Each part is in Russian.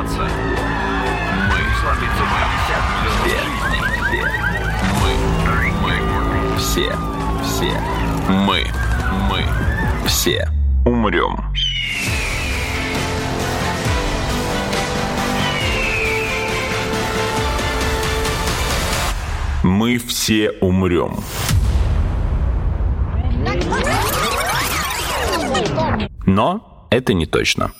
оставаться. Мы мы. Все. Мы. Мы. Все. Все. Мы. Мы. Все. Умрем. Мы все умрем. Но это не точно.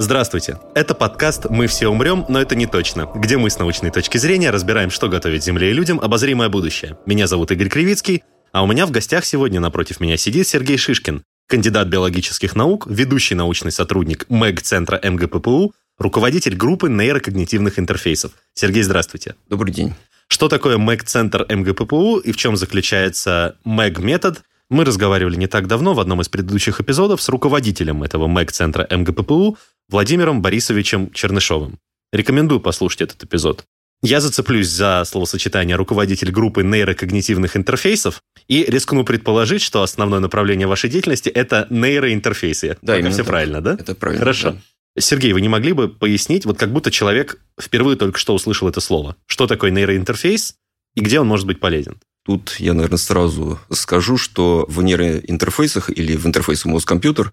Здравствуйте. Это подкаст «Мы все умрем, но это не точно», где мы с научной точки зрения разбираем, что готовит Земле и людям обозримое будущее. Меня зовут Игорь Кривицкий, а у меня в гостях сегодня напротив меня сидит Сергей Шишкин, кандидат биологических наук, ведущий научный сотрудник МЭГ-центра МГППУ, руководитель группы нейрокогнитивных интерфейсов. Сергей, здравствуйте. Добрый день. Что такое МЭГ-центр МГППУ и в чем заключается МЭГ-метод? Мы разговаривали не так давно в одном из предыдущих эпизодов с руководителем этого МЭГ-центра МГППУ Владимиром Борисовичем Чернышовым. Рекомендую послушать этот эпизод. Я зацеплюсь за словосочетание руководитель группы нейрокогнитивных интерфейсов и рискну предположить, что основное направление вашей деятельности – это нейроинтерфейсы. Да, Пока все так. правильно, да? Это правильно. Хорошо. да. Сергей, вы не могли бы пояснить, вот как будто человек впервые только что услышал это слово. Что такое нейроинтерфейс и где он может быть полезен? Тут я, наверное, сразу скажу, что в нейроинтерфейсах или в интерфейсе мозг-компьютер,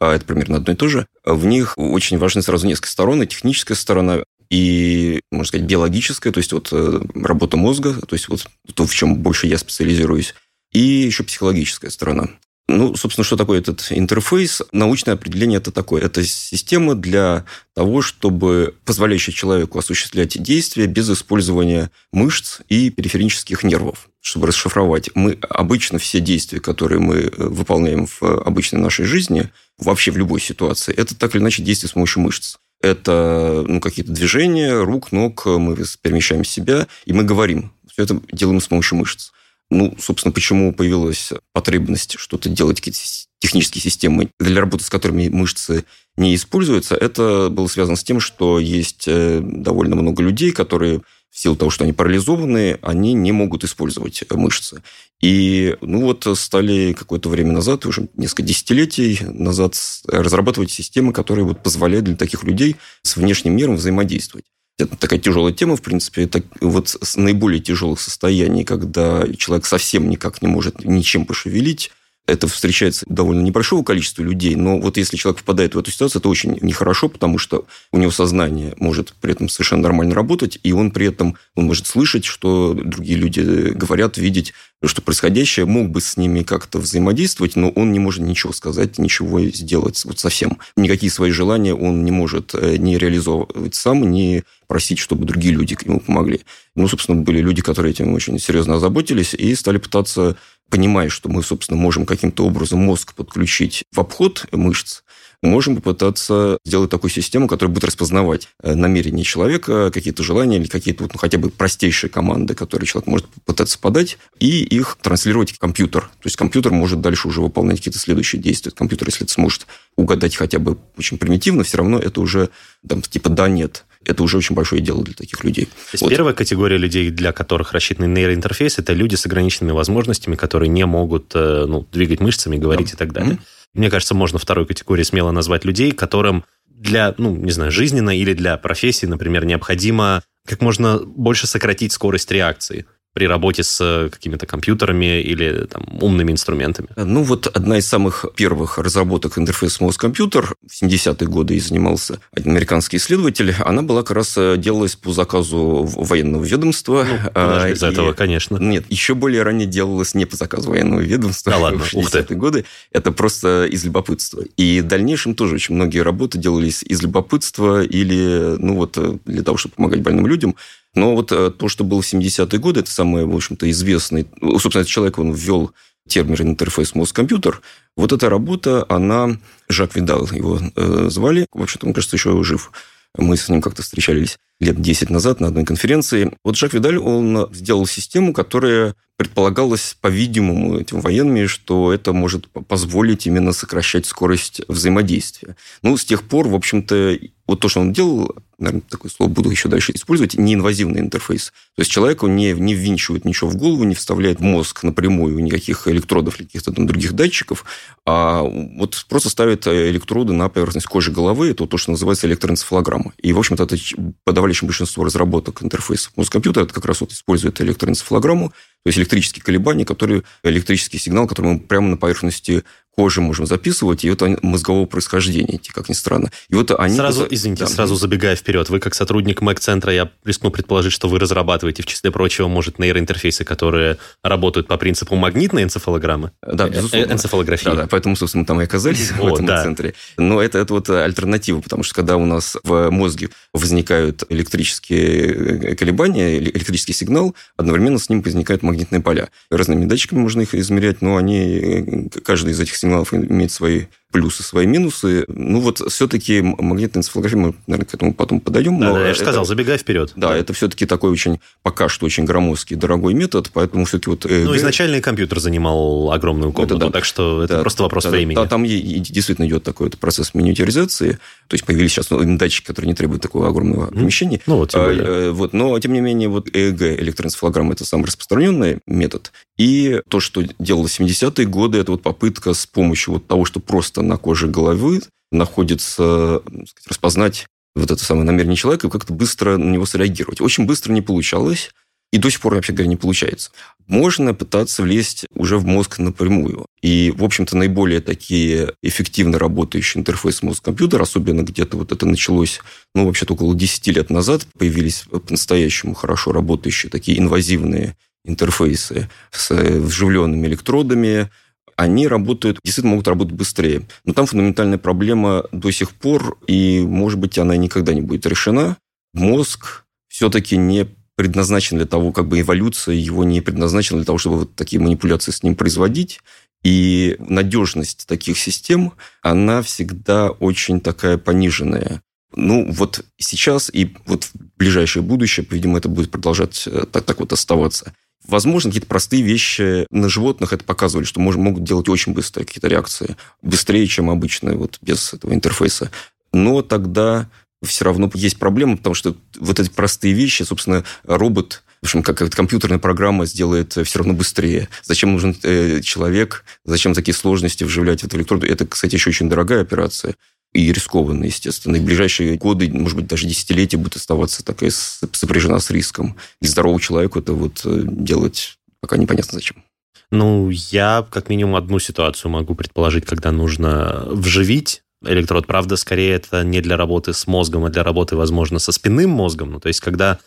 а это примерно одно и то же, в них очень важны сразу несколько сторон. И техническая сторона, и, можно сказать, биологическая, то есть вот э, работа мозга, то есть вот то, в чем больше я специализируюсь, и еще психологическая сторона. Ну, собственно, что такое этот интерфейс? Научное определение это такое. Это система для того, чтобы позволяющая человеку осуществлять действия без использования мышц и периферических нервов. Чтобы расшифровать, мы обычно все действия, которые мы э, выполняем в обычной нашей жизни, вообще в любой ситуации, это так или иначе действия с помощью мышц. Это ну, какие-то движения рук, ног, мы перемещаем себя, и мы говорим. Все это делаем с помощью мышц. Ну, собственно, почему появилась потребность что-то делать, какие-то технические системы, для работы с которыми мышцы не используются, это было связано с тем, что есть э, довольно много людей, которые в силу того, что они парализованы, они не могут использовать э, мышцы. И ну вот стали какое-то время назад, уже несколько десятилетий назад, с- разрабатывать системы, которые вот позволяют для таких людей с внешним миром взаимодействовать. Это такая тяжелая тема, в принципе. Это вот с наиболее тяжелых состояний, когда человек совсем никак не может ничем пошевелить, это встречается довольно небольшого количества людей, но вот если человек попадает в эту ситуацию, это очень нехорошо, потому что у него сознание может при этом совершенно нормально работать, и он при этом он может слышать, что другие люди говорят, видеть, что происходящее, мог бы с ними как-то взаимодействовать, но он не может ничего сказать, ничего сделать вот совсем. Никакие свои желания он не может э, не реализовывать сам, не просить, чтобы другие люди к нему помогли. Ну, собственно, были люди, которые этим очень серьезно озаботились и стали пытаться понимая, что мы, собственно, можем каким-то образом мозг подключить в обход мышц, можем попытаться сделать такую систему, которая будет распознавать э, намерения человека, какие-то желания или какие-то ну, хотя бы простейшие команды, которые человек может попытаться подать, и их транслировать в компьютер. То есть компьютер может дальше уже выполнять какие-то следующие действия. Компьютер, если это сможет угадать хотя бы очень примитивно, все равно это уже там, типа да-нет. Это уже очень большое дело для таких людей. То есть Вот. первая категория людей, для которых рассчитан нейроинтерфейс, это люди с ограниченными возможностями, которые не могут э, ну, двигать мышцами, говорить Да. и так далее. Мгм. Мне кажется, можно второй категории смело назвать людей, которым для, ну, не знаю, жизненно или для профессии, например, необходимо как можно больше сократить скорость реакции при работе с э, какими-то компьютерами или там, умными инструментами. Ну, вот одна из самых первых разработок интерфейса мозг-компьютер в 70-е годы и занимался один американский исследователь. Она была как раз э, делалась по заказу военного ведомства. Ну, А, без и- этого, конечно. Нет, еще более ранее делалось не по заказу военного ведомства. Да ладно, в ух ты. 60-е годы. Это просто из любопытства. И в дальнейшем тоже очень многие работы делались из любопытства или, ну, вот, э, для того, чтобы помогать больным людям. Но вот э, то, что было в 70-е годы, это самый, в общем-то, известный... ну, Собственно, этот человек, он ввел термин интерфейс мозг-компьютер. Вот эта работа, она... Жак Видал его э, звали. Вообще-то, мне кажется, еще жив. Мы с ним как-то встречались лет 10 назад на одной конференции. Вот Жак Видаль, он сделал систему, которая предполагалось, по-видимому, этим военными, что это может позволить именно сокращать скорость взаимодействия. Ну, с тех пор, в общем-то, вот то, что он делал, наверное, такое слово буду еще дальше использовать, неинвазивный интерфейс. То есть человеку не, не ввинчивают ничего в голову, не вставляет в мозг напрямую никаких электродов или каких-то там других датчиков, а вот просто ставит электроды на поверхность кожи головы, это то, что называется электроэнцефалограмма. И, в общем-то, это подавляющее большинство разработок интерфейсов мозг-компьютера, это как раз вот использует электроэнцефалограмму, то есть электрические колебания, которые, электрический сигнал, который мы прямо на поверхности кожи можем записывать, и это мозгового происхождения, как ни странно. И вот они... Сразу, извините, да. сразу забегая вперед, вы как сотрудник Mac-центра, я рискну предположить, что вы разрабатываете, в числе прочего, может, нейроинтерфейсы, которые работают по принципу магнитной энцефалограммы? Да, безусловно. Э, энцефалографии. Да, да, поэтому, собственно, мы там и оказались в этом да. центре. Но это, это вот альтернатива, потому что когда у нас в мозге возникают электрические колебания, электрический сигнал, одновременно с ним возникают магнитные поля. Разными датчиками можно их измерять, но они, каждый из этих сигналов имеет свои плюсы, свои минусы. Ну, вот все-таки магнитная энцефалография, мы, наверное, к этому потом подойдем. Да, но да я же сказал, забегай вперед. Да, это все-таки такой очень, пока что очень громоздкий, дорогой метод, поэтому все-таки вот... ЭЭГ... Ну, изначальный компьютер занимал огромную комнату, это, да. так что это да, просто вопрос да, времени. Да, там действительно идет такой вот процесс миниатюризации, то есть появились сейчас ну, датчики, которые не требуют такого огромного помещения. Ну, вот, тем а, э, вот, но, тем не менее, вот ЭЭГ, электроэнцефалограмма, это самый распространенный метод. И то, что делало 70-е годы, это вот попытка с помощью вот того, что просто на коже головы находится, сказать, распознать вот это самое намерение человека и как-то быстро на него среагировать. Очень быстро не получалось. И до сих пор, вообще говоря, не получается. Можно пытаться влезть уже в мозг напрямую. И, в общем-то, наиболее такие эффективно работающие интерфейсы мозг-компьютер, особенно где-то вот это началось, ну, вообще-то около 10 лет назад, появились по-настоящему хорошо работающие такие инвазивные интерфейсы с вживленными электродами, они работают, действительно могут работать быстрее. Но там фундаментальная проблема до сих пор, и, может быть, она никогда не будет решена. Мозг все-таки не предназначен для того, как бы эволюция его не предназначена для того, чтобы вот такие манипуляции с ним производить. И надежность таких систем, она всегда очень такая пониженная. Ну, вот сейчас и вот в ближайшее будущее, видимо, это будет продолжать э, так, так вот оставаться. Возможно, какие-то простые вещи на животных это показывали, что мож, могут делать очень быстрые какие-то реакции. Быстрее, чем обычно, вот без этого интерфейса. Но тогда все равно есть проблема, потому что вот эти простые вещи, собственно, робот в общем, как компьютерная программа сделает все равно быстрее. Зачем нужен э, человек? Зачем такие сложности вживлять в эту электроду? Это, кстати, еще очень дорогая операция и рискованно, естественно. И ближайшие годы, может быть, даже десятилетия будет оставаться такая сопряжена с риском. И здоровому человеку это вот э, делать пока непонятно зачем. Ну, я как минимум одну ситуацию могу предположить, когда нужно вживить электрод. Правда, скорее это не для работы с мозгом, а для работы, возможно, со спинным мозгом. Ну, то есть, когда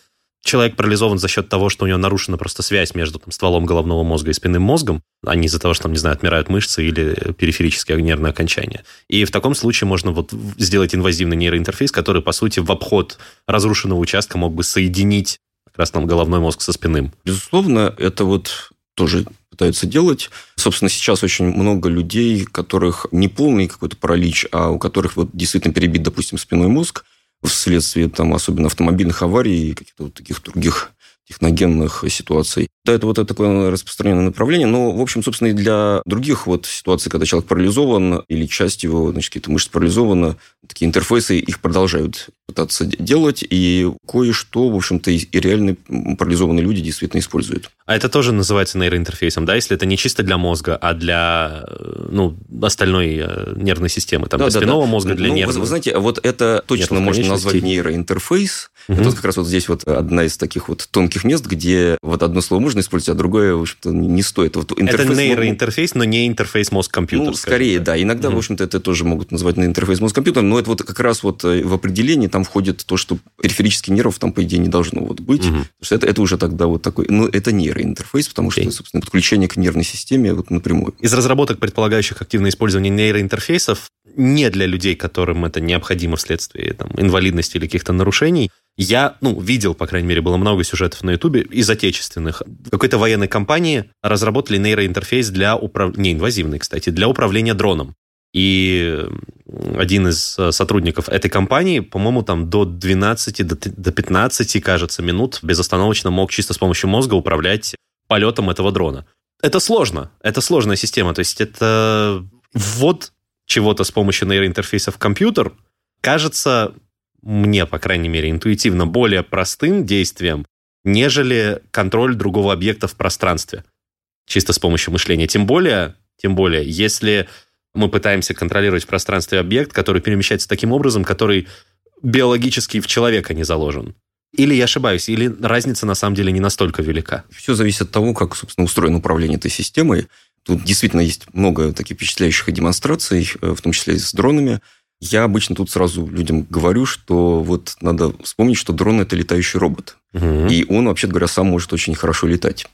человек парализован за счет того, что у него нарушена просто связь между там, стволом головного мозга и спинным мозгом, а не из-за того, что, там, не знаю, отмирают мышцы или периферические нервные окончания. И в таком случае можно вот сделать инвазивный нейроинтерфейс, который, по сути, в обход разрушенного участка мог бы соединить как раз там головной мозг со спинным. Безусловно, это вот тоже пытаются делать. Собственно, сейчас очень много людей, у которых не полный какой-то паралич, а у которых вот действительно перебит, допустим, спинной мозг, вследствие там, особенно автомобильных аварий и каких-то вот таких других техногенных ситуаций. Да, это вот это такое распространенное направление, но, в общем, собственно, и для других вот ситуаций, когда человек парализован или часть его, значит, какие-то мышцы парализованы, такие интерфейсы их продолжают пытаться делать, и кое-что, в общем-то, и реально парализованные люди действительно используют. А это тоже называется нейроинтерфейсом, да, если это не чисто для мозга, а для ну, остальной э, нервной системы, там, да, для да, спинного да. мозга, для ну, нервного. Вы, знаете, вот это точно можно назвать нейроинтерфейс. Угу. Это как раз вот здесь вот одна из таких вот тонких мест, где вот одно слово можно использовать, а другое, в общем-то, не стоит. Вот интерфейс, это нейроинтерфейс, но не интерфейс мозг-компьютер. Ну, скорее, да. Иногда, угу. в общем-то, это тоже могут назвать интерфейс мозг-компьютер, но это вот как раз вот э, в определении там входит то, что периферических нервов там, по идее, не должно вот быть. Угу. Потому что это, это уже тогда вот такой... Ну, это нейроинтерфейс, потому что, собственно, подключение к нервной системе вот напрямую. Из разработок, предполагающих активное использование нейроинтерфейсов, не для людей, которым это необходимо вследствие там, инвалидности или каких-то нарушений, я, ну, видел, по крайней мере, было много сюжетов на Ютубе из отечественных. В какой-то военной компании разработали нейроинтерфейс для управления, неинвазивный, кстати, для управления дроном. И один из э, сотрудников этой компании, по-моему, там до 12, до 15, кажется, минут безостановочно мог чисто с помощью мозга управлять полетом этого дрона. Это сложно. Это сложная система. То есть это ввод чего-то с помощью нейроинтерфейса в компьютер кажется мне, по крайней мере, интуитивно более простым действием, нежели контроль другого объекта в пространстве. Чисто с помощью мышления. Тем более, тем более, если мы пытаемся контролировать в пространстве объект, который перемещается таким образом, который биологически в человека не заложен. Или я ошибаюсь, или разница на самом деле не настолько велика? Все зависит от того, как, собственно, устроено управление этой системой. Тут действительно есть много таких впечатляющих демонстраций, э, в том числе и с дронами. Я обычно тут сразу людям говорю, что вот надо вспомнить, что дрон – это летающий робот. Угу. И он, вообще говоря, сам может очень хорошо летать.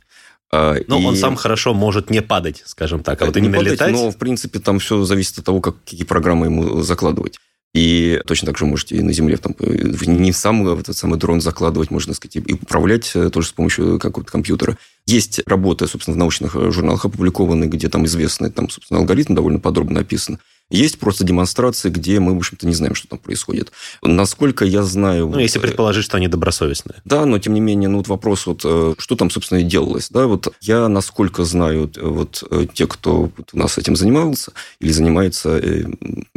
А, но и... он сам хорошо может не падать, скажем так, а вот именно падать, летать... Но, в принципе, там все зависит от того, как, какие программы ему закладывать. И точно так же можете и на Земле там, не сам этот самый дрон закладывать, можно сказать, и управлять э, тоже с помощью какого-то компьютера. Есть работы, собственно, в научных э, журналах опубликованные, где там известный там, собственно, алгоритм довольно подробно описан. Есть просто демонстрации, где мы, в общем-то, не знаем, что там происходит. Насколько я знаю... Ну, если э, предположить, что они добросовестные. Да, но, тем не менее, ну, вот вопрос, вот, что там, собственно, и делалось. Да, вот я, насколько знаю, вот те, кто у нас этим занимался или занимается,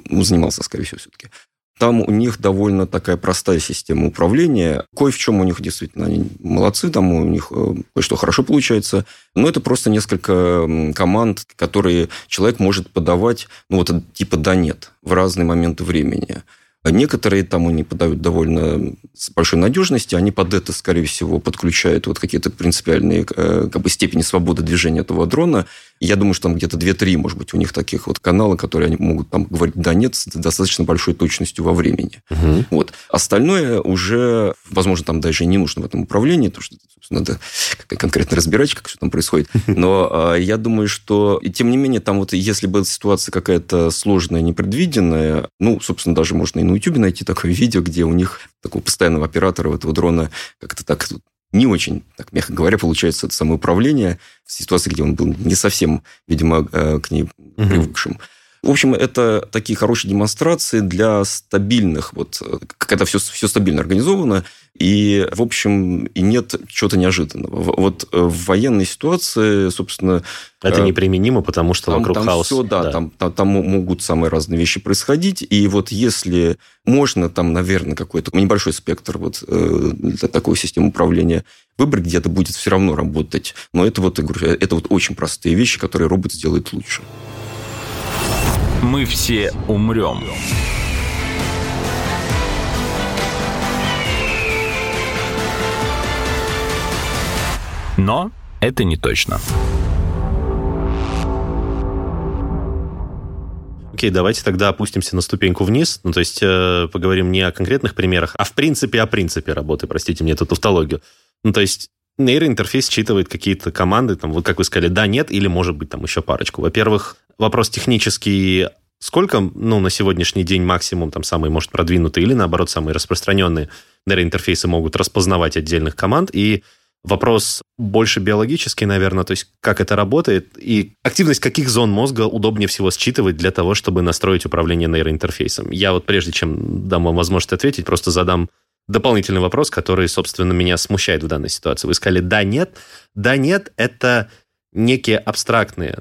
ну, занимался, скорее всего, все-таки, там у них довольно такая простая система управления. Кое в чем у них действительно они молодцы, там у них э, кое-что хорошо получается. Но это просто несколько команд, которые человек может подавать, ну вот типа да-нет в разные моменты времени. А некоторые там они подают довольно с большой надежностью, они под это, скорее всего, подключают вот какие-то принципиальные э, как бы, степени свободы движения этого дрона. я думаю, что там где-то 2-3, может быть, у них таких вот каналов, которые они могут там говорить «да-нет» с достаточно большой точностью во времени. Угу. Вот. Остальное уже, возможно, там даже не нужно в этом управлении, потому что, собственно, надо конкретно разбирать, как все там происходит. Но э, я думаю, что, и тем не менее, там вот если бы ситуация какая-то сложная, непредвиденная, ну, собственно, даже можно и на YouTube найти такое видео, где у них такого постоянного оператора этого дрона как-то так не очень, так мягко говоря, получается это самоуправление в ситуации, где он был не совсем, видимо, э, к ней привыкшим. Угу. В общем, это такие хорошие демонстрации для стабильных, вот, когда все, все стабильно организовано, и, в общем, и нет чего-то неожиданного. Вот э, в военной ситуации, собственно... Это э, неприменимо, потому что там, вокруг там хаос. Все, да, да. Там, там, там могут самые разные вещи происходить. И вот если можно там, наверное, какой-то небольшой спектр вот э, для такой системы управления выбрать, где-то будет все равно работать. Но это вот, я говорю, это вот очень простые вещи, которые робот сделает лучше. Мы все умрем. Но это не точно. Окей, давайте тогда опустимся на ступеньку вниз. Ну, то есть э, поговорим не о конкретных примерах, а в принципе о принципе работы. Простите мне эту тавтологию. Ну, то есть нейроинтерфейс считывает какие-то команды, там, вот как вы сказали, да, нет, или может быть там еще парочку. Во-первых, вопрос технический, сколько, ну, на сегодняшний день максимум, там, самые, может, продвинутые или, наоборот, самые распространенные нейроинтерфейсы могут распознавать отдельных команд, и вопрос больше биологический, наверное, то есть как это работает, и активность каких зон мозга удобнее всего считывать для того, чтобы настроить управление нейроинтерфейсом. Я вот прежде чем дам вам возможность ответить, просто задам дополнительный вопрос, который, собственно, меня смущает в данной ситуации. Вы сказали «да, нет». «Да, нет» — это некие абстрактные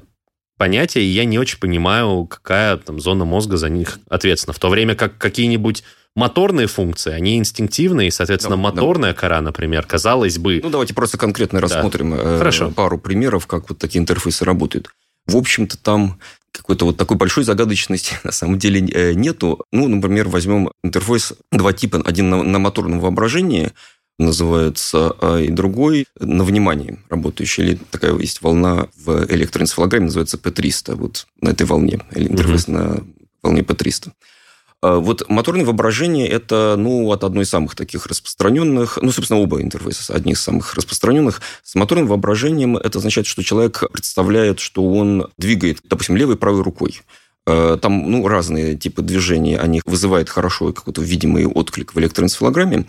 понятия, и я не очень понимаю, какая там зона мозга за них ответственна. В то время как какие-нибудь моторные функции, они инстинктивные, и, соответственно, да, моторная да. кора, например, казалось бы... Ну, давайте просто конкретно да. рассмотрим э, Хорошо. пару примеров, как вот такие интерфейсы работают. В общем-то, там какой-то вот такой большой загадочности на самом деле э, нету. Ну, например, возьмем интерфейс два типа. Один на, на моторном воображении называется, а и другой на внимании работающий. Или такая есть волна в электроэнцефалограмме, называется P300. Вот на этой волне. Или интерфейс угу. на волне P300. А вот моторное воображение – это ну, от одной из самых таких распространенных, ну, собственно, оба интерфейса одни из самых распространенных. С моторным воображением это означает, что человек представляет, что он двигает, допустим, левой и правой рукой. А, там ну, разные типы движений, они вызывают хорошо какой-то видимый отклик в электроэнцефалограмме.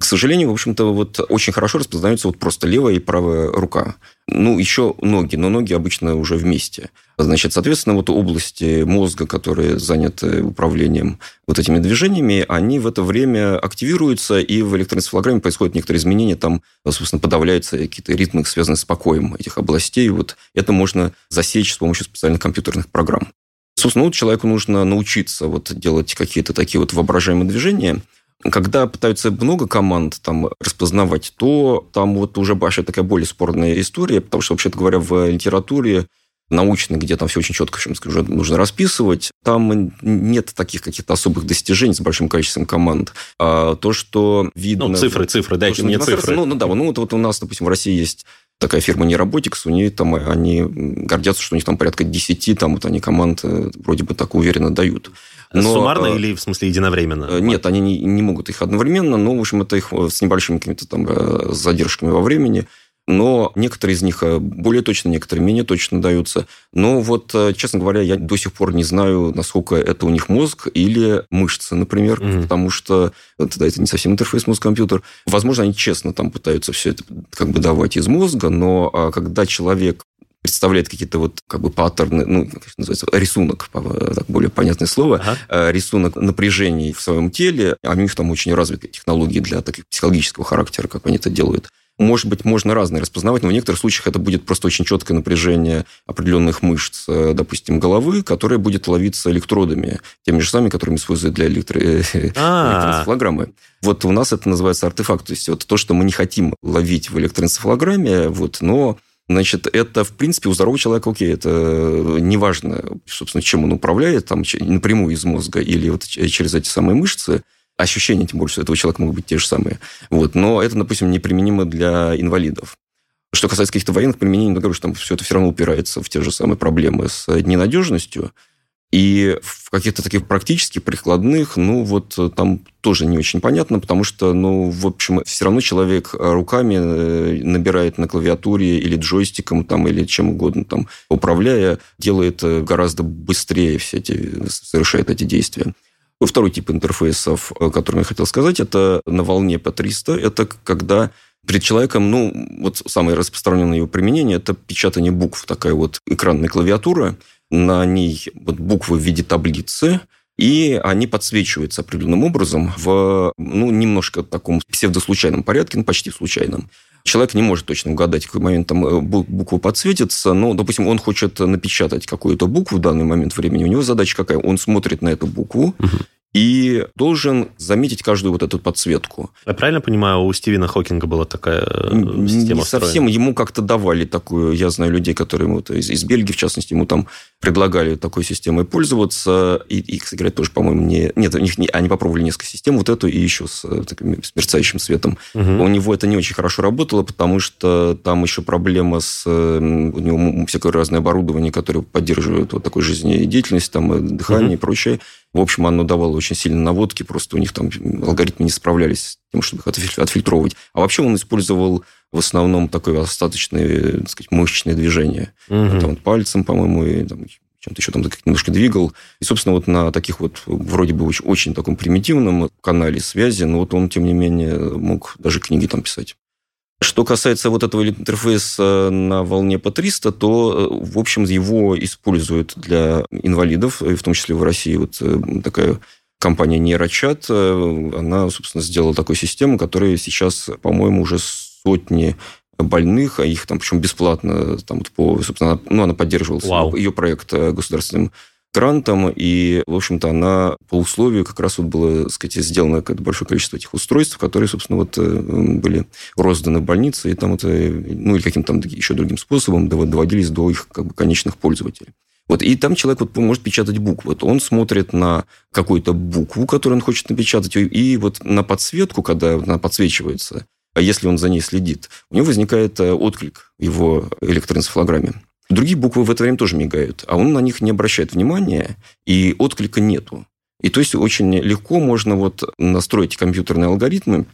К сожалению, в общем-то, вот очень хорошо распознаются вот просто левая и правая рука. Ну, еще ноги, но ноги обычно уже вместе. Значит, соответственно, вот области мозга, которые заняты управлением вот этими движениями, они в это время активируются, и в электроэнцефалограмме происходят некоторые изменения, там, собственно, подавляются какие-то ритмы, связанные с покоем этих областей. Вот это можно засечь с помощью специальных компьютерных программ. Собственно, вот человеку нужно научиться вот делать какие-то такие вот воображаемые движения – когда пытаются много команд там распознавать, то там вот уже большая такая более спорная история, потому что, вообще-то говоря, в литературе научной, где там все очень четко, в чем скажу, нужно расписывать, там нет таких каких-то особых достижений с большим количеством команд. А то, что видно... Ну, цифры, цифры, дайте мне цифры. Ну, ну да, ну вот, вот у нас, допустим, в России есть такая фирма Neurobotics, у нее там, они гордятся, что у них там порядка 10, там вот они команд э, вроде бы так уверенно дают. Но, Суммарно э, или в смысле единовременно? Э, нет, они не, не могут их одновременно, но, в общем, это их с небольшими какими-то там задержками во времени но некоторые из них более точно, некоторые менее точно даются. Но вот, честно говоря, я до сих пор не знаю, насколько это у них мозг или мышцы, например, mm-hmm. потому что это, да, это не совсем интерфейс мозг-компьютер. Возможно, они честно там пытаются все это как бы давать из мозга, но а, когда человек представляет какие-то вот как бы паттерны, ну, как называется, рисунок, так более понятное слово, ага. Э, рисунок напряжений в своем теле, а у них там очень развитые технологии для таких психологического характера, как они это делают. Может быть, можно разные распознавать, но в некоторых случаях это будет просто очень четкое напряжение определенных мышц, э, допустим, головы, которое будет ловиться электродами, теми же самыми, которыми используют для электро... А. электроэнцефалограммы. Вот у нас это называется артефакт. То есть, вот то, что мы не хотим ловить в электроэнцефалограмме, вот, но Значит, это, в принципе, у здорового человека окей, это неважно, собственно, чем он управляет, там, напрямую из мозга или вот через эти самые мышцы, ощущения, тем более, что этого человека могут быть те же самые. Вот. Но это, допустим, неприменимо для инвалидов. Что касается каких-то военных применений, ну, говорю, что там все это все равно упирается в те же самые проблемы с ненадежностью. И в каких-то таких практически прикладных, ну, вот там тоже не очень понятно, потому что, ну, в общем, все равно человек руками э, набирает на клавиатуре или джойстиком там, или чем угодно там, управляя, делает гораздо быстрее все эти, совершает эти действия. Второй тип интерфейсов, о котором я хотел сказать, это на волне P300. Это когда перед человеком, ну, вот самое распространенное его применение – это печатание букв, такая вот экранная клавиатура, на ней вот буквы в виде таблицы, и они подсвечиваются определенным образом в, ну, немножко таком псевдослучайном порядке, ну, почти случайном. Человек не может точно угадать, какой момент там э, буква подсветится, но, допустим, он хочет напечатать какую-то букву в данный момент времени. У него задача какая? Он смотрит на эту букву, угу и должен заметить каждую вот эту подсветку. Я правильно понимаю, у Стивена Хокинга была такая э, система Не совсем. Ему как-то давали такую... Я знаю людей, которые вот, из, из Бельгии, в частности, ему там предлагали такой системой пользоваться. И, и кстати говоря, тоже, по-моему, не... Нет, у них не... они попробовали несколько систем, вот эту и еще с, э, таким, с мерцающим светом. Угу. У него это не очень хорошо работало, потому что там еще проблема с... Э, у него всякое разное оборудование, которое поддерживает вот такой жизнедеятельность, там, дыхание угу. и прочее. В общем, оно давало очень сильно наводки, просто у них там алгоритмы не справлялись с тем, чтобы их отфильтровывать. А вообще он использовал в основном такое остаточное, так сказать, мышечное движение. Угу. Там, пальцем, по-моему, и там, чем-то еще там немножко двигал. И, собственно, вот на таких вот вроде бы очень, очень таком примитивном канале связи, но вот он, тем не менее, мог даже книги там писать. Что касается вот этого интерфейса на волне по 300, то, э, в общем, его используют для инвалидов, и в том числе в России вот э, такая компания Нейрочат, э, она, собственно, сделала такую систему, которая сейчас, по-моему, уже сотни больных, а их там, причем бесплатно, там, по, собственно, ну, она поддерживалась, Вау. ее проект государственным грантом, и, в общем-то, она по условию как раз вот было, так сказать, сделано какое-то большое количество этих устройств, которые, собственно, вот э, были розданы в больнице, и там это, ну, или каким-то там еще другим способом доводились до их как бы конечных пользователей. Вот, и там человек вот может печатать буквы. Вот он смотрит на какую-то букву, которую он хочет напечатать, и вот на подсветку, когда она подсвечивается, а если он за ней следит, у него возникает э, отклик в его электроэнцефалограмме. Другие буквы в это время тоже мигают, а он на них не обращает внимания, и отклика нету. И то есть очень легко можно вот настроить компьютерные алгоритмы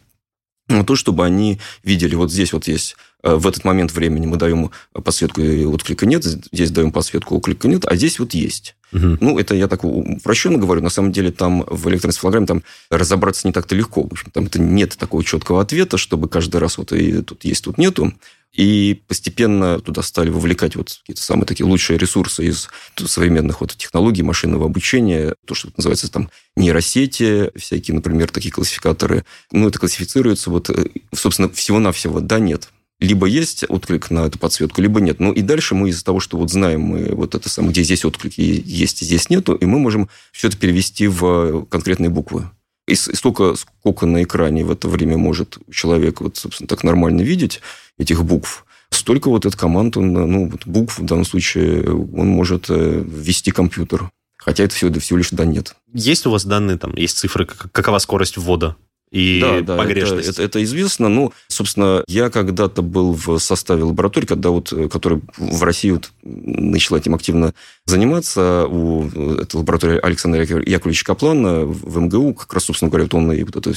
на то, чтобы они видели, вот здесь вот есть э, в этот момент времени мы даем подсветку и отклика нет, здесь даем подсветку, отклика нет, а здесь вот есть. Угу. Ну, это я так упрощенно говорю. На самом деле там в электроэнцефалограмме там разобраться не так-то легко. В общем, там это нет такого четкого ответа, чтобы каждый раз вот и тут есть, тут нету. И постепенно туда стали вовлекать вот какие-то самые такие лучшие ресурсы из современных вот технологий машинного обучения, то, что называется там нейросети, всякие, например, такие классификаторы. Ну, это классифицируется вот, э, собственно, всего-навсего да, нет. Либо есть отклик на эту подсветку, либо нет. Ну, и дальше мы из-за того, что вот знаем мы вот это самое, где здесь отклик есть, здесь нету, и мы можем все это перевести в конкретные буквы. И столько, сколько на экране в это время может человек вот, собственно, так нормально видеть этих букв, столько вот эта команда, ну, вот букв в данном случае он может э, ввести компьютер. Хотя это всего, всего лишь да нет. Есть у вас данные, там, есть цифры, какова скорость ввода и да, да, погрешность. Это, это, это известно. Ну, собственно, я когда-то был в составе лаборатории, когда вот, э, которая в России вот начала этим активно заниматься. У этой лаборатории Александра Яковлевича Каплана в МГУ, как раз, собственно говоря, вот он и вот эту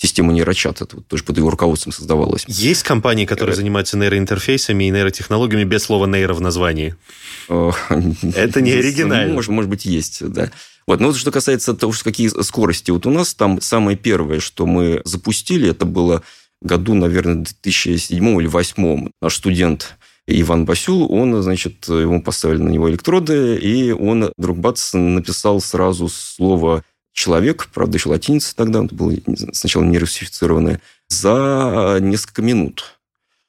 систему нейрочат, это вот тоже под его руководством создавалось. Есть компании, которые занимаются нейроинтерфейсами и нейротехнологиями без слова нейро в названии? Это не оригинально. Может, может быть, есть, да. Вот. Но вот что касается того, что какие скорости. Вот у нас там самое первое, что мы запустили, это было году, наверное, 2007 или 2008. Наш студент Иван Басюл, он, значит, ему поставили на него электроды, и он, вдруг бац, написал сразу слово «человек», правда, еще латиница тогда, это было сначала не русифицированное, за несколько минут.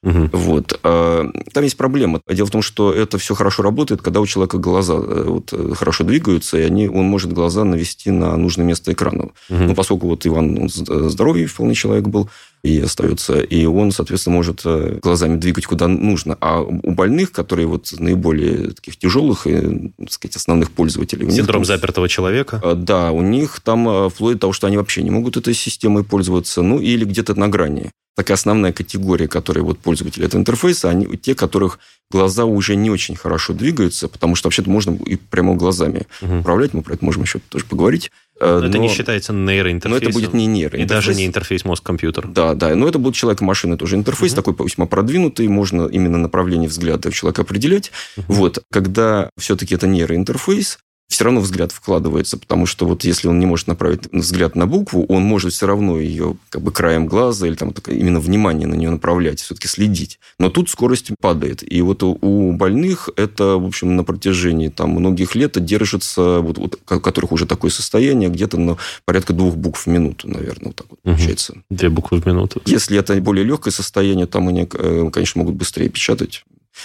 Угу. Вот. А, там есть проблема. Дело в том, что это все хорошо работает, когда у человека глаза э, вот, э, хорошо двигаются, и они, он может глаза навести на нужное место экрана. Угу. Но поскольку вот Иван он здоровый вполне человек был, и остается, и он, соответственно, может э, глазами двигать куда нужно. А у больных, которые вот наиболее таких тяжелых и, так сказать, основных пользователей... Синдром них, запертого человека? Да, у них там вплоть до того, что они вообще не могут этой системой пользоваться, ну, или где-то на грани такая основная категория, которые вот пользователи этого интерфейса, они те, которых глаза уже не очень хорошо двигаются, потому что вообще-то можно и прямо глазами угу. управлять, мы про это можем еще тоже поговорить. Э, но, но это не считается нейроинтерфейсом. Но это будет не нейроинтерфейс. И даже не интерфейс мозг-компьютер. Да, да. Но это будет человек-машина тоже интерфейс, угу. такой весьма продвинутый, можно именно направление взгляда человека определять. Угу. Вот. Когда все-таки это нейроинтерфейс, все равно взгляд вкладывается, потому что вот если он не может направить взгляд на букву, он может все равно ее как бы краем глаза или там именно внимание на нее направлять, все-таки следить. Но тут скорость падает. И вот у больных это, в общем, на протяжении там многих лет держится, вот, вот, у которых уже такое состояние, где-то на порядка двух букв в минуту, наверное, вот так вот угу. получается. Две буквы в минуту. Если это более легкое состояние, там они, э, конечно, могут быстрее печатать.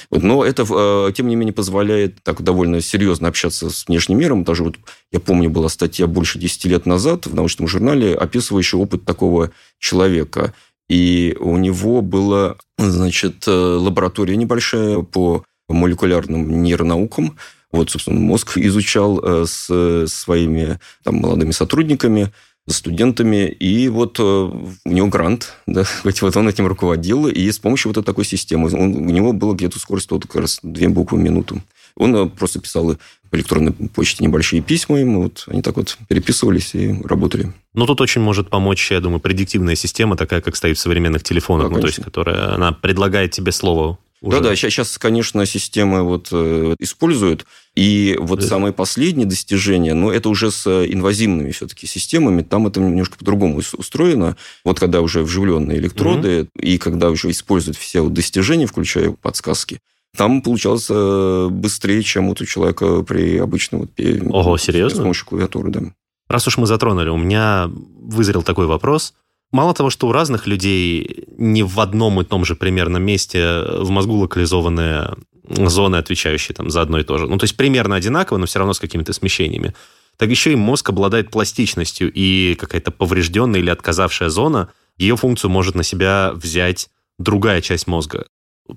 Вот, но это, э, тем не менее, позволяет так довольно серьезно общаться с внешним миром. Даже вот, я помню, была статья больше 10 лет назад в научном журнале, описывающая опыт такого человека. И у него была, значит, э, лаборатория небольшая по молекулярным нейронаукам. Вот, собственно, мозг изучал э, с своими там, молодыми сотрудниками студентами, и вот э, у него грант, да, вот он этим руководил, и с помощью вот такой системы, он, у него было где-то скорость вот как раз две буквы в минуту. Он э, просто писал по электронной почте небольшие письма им, вот они так вот переписывались и работали. Но тут очень может помочь, я думаю, предиктивная система, такая, как стоит в современных телефонах, да, ну, то есть, которая она предлагает тебе слово. Да-да, сейчас, конечно, системы вот э, используют. И вот да. самые последние достижения, но ну, это уже с инвазивными все-таки системами, там это немножко по-другому устроено. Вот когда уже вживленные электроды, угу. и когда уже используют все вот достижения, включая подсказки, там получалось э, быстрее, чем вот у человека при обычном вот Ого, серьезно? С помощью клавиатуры, да. Раз уж мы затронули, у меня вызрел такой вопрос – Мало того, что у разных людей не в одном и том же примерно месте в мозгу локализованы зоны, отвечающие там за одно и то же. Ну, то есть примерно одинаково, но все равно с какими-то смещениями. Так еще и мозг обладает пластичностью, и какая-то поврежденная или отказавшая зона, ее функцию может на себя взять другая часть мозга.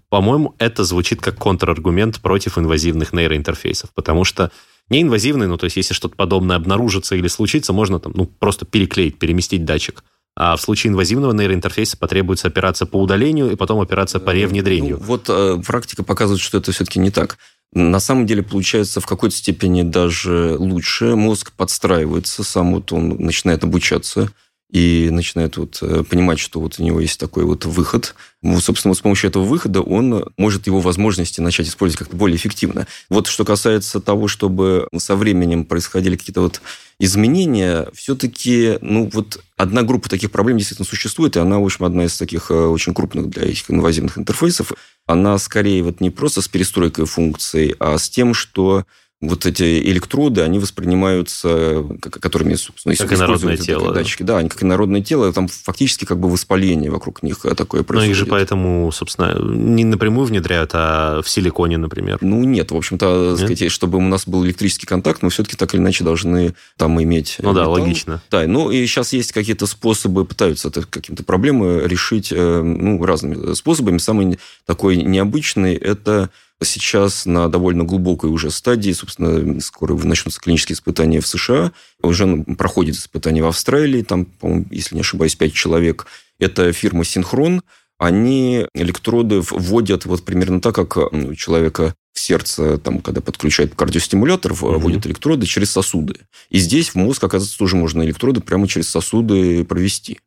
По-моему, это звучит как контраргумент против инвазивных нейроинтерфейсов, потому что неинвазивный, ну, то есть если что-то подобное обнаружится или случится, можно там, ну, просто переклеить, переместить датчик. А в случае инвазивного нейроинтерфейса потребуется операция по удалению и потом операция по ревнедрению. Ну, вот э, практика показывает, что это все-таки не так. На самом деле получается в какой-то степени даже лучше. Мозг подстраивается, сам вот он начинает обучаться. И начинает вот э, понимать, что вот у него есть такой вот выход. Собственно, вот с помощью этого выхода он может его возможности начать использовать как-то более эффективно. Вот что касается того, чтобы со временем происходили какие-то вот изменения, все-таки, ну, вот одна группа таких проблем действительно существует, и она, в общем, одна из таких э, очень крупных для этих инвазивных интерфейсов. Она скорее вот не просто с перестройкой функций, а с тем, что вот эти электроды, они воспринимаются, которыми, собственно, как инородное тело. Датчики. Да. они как инородное тело, там фактически как бы воспаление вокруг них такое происходит. Но их же поэтому, собственно, не напрямую внедряют, а в силиконе, например. Ну, нет, в общем-то, сказать, чтобы у нас был электрический контакт, мы все-таки так или иначе должны там иметь Ну металл. да, логично. Да, ну и сейчас есть какие-то способы, пытаются это какие-то проблемы решить э, ну, разными способами. Самый такой необычный – это сейчас на довольно глубокой уже стадии, собственно, скоро начнутся клинические испытания в США, уже проходит испытания в Австралии, там, по-моему, если не ошибаюсь, 5 человек. Это фирма «Синхрон», они электроды вводят вот примерно так, как у человека в сердце, там, когда подключают кардиостимулятор, вводят угу. электроды через сосуды. И здесь в мозг, оказывается, тоже можно электроды прямо через сосуды провести.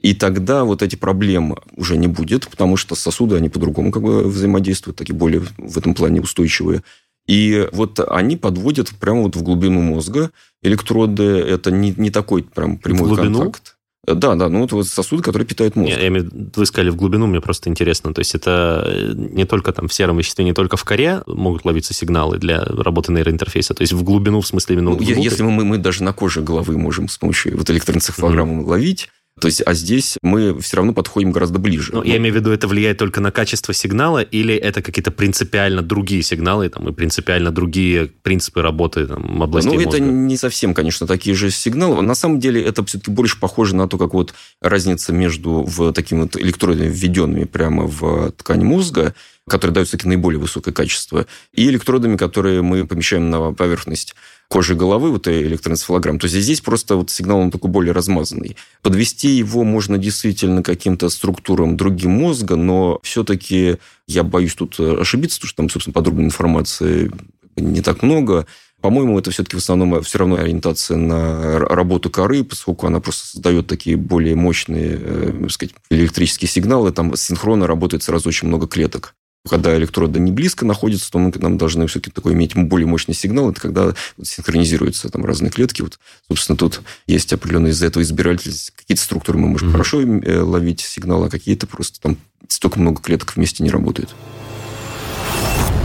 И тогда вот эти проблемы уже не будет, потому что сосуды, они по-другому как бы взаимодействуют, такие более в этом плане устойчивые. И вот они подводят прямо вот в глубину мозга электроды. Это не, не такой прям прямой контакт. Да, да, ну вот сосуды, которые питают мозг. Я, я, вы сказали в глубину, мне просто интересно. То есть это э, не только там в сером веществе, не только в коре могут ловиться сигналы для работы нейроинтерфейса. То есть в глубину, в смысле именно... Ну, если мы, мы даже на коже головы можем с помощью вот электроэнцефалограммы mm-hmm. ловить, то есть, а здесь мы все равно подходим гораздо ближе. Ну, я имею в виду, это влияет только на качество сигнала, или это какие-то принципиально другие сигналы, там, и принципиально другие принципы работы там, областей Ну, мозга? это не совсем, конечно, такие же сигналы. На самом деле, это все-таки больше похоже на то, как вот разница между в такими вот электродами, введенными прямо в ткань мозга, которые дают все-таки наиболее высокое качество, и электродами, которые мы помещаем на поверхность кожи головы, вот электроэнцефалограмм, то есть здесь просто вот сигнал он такой более размазанный. Подвести его можно действительно каким-то структурам другим мозга, но все-таки я боюсь тут ошибиться, потому что там, собственно, подробной информации не так много. По-моему, это все-таки в основном все равно ориентация на работу коры, поскольку она просто создает такие более мощные, э, сказать, электрические сигналы. Там синхронно работает сразу очень много клеток. Когда электроды не близко находятся, то мы нам должны все-таки такой иметь более мощный сигнал. Это когда синхронизируются там разные клетки. Вот, собственно, тут есть определенные из-за этого избирательность. Какие-то структуры мы можем mm-hmm. хорошо э, ловить сигнал, а какие-то просто там столько много клеток вместе не работают.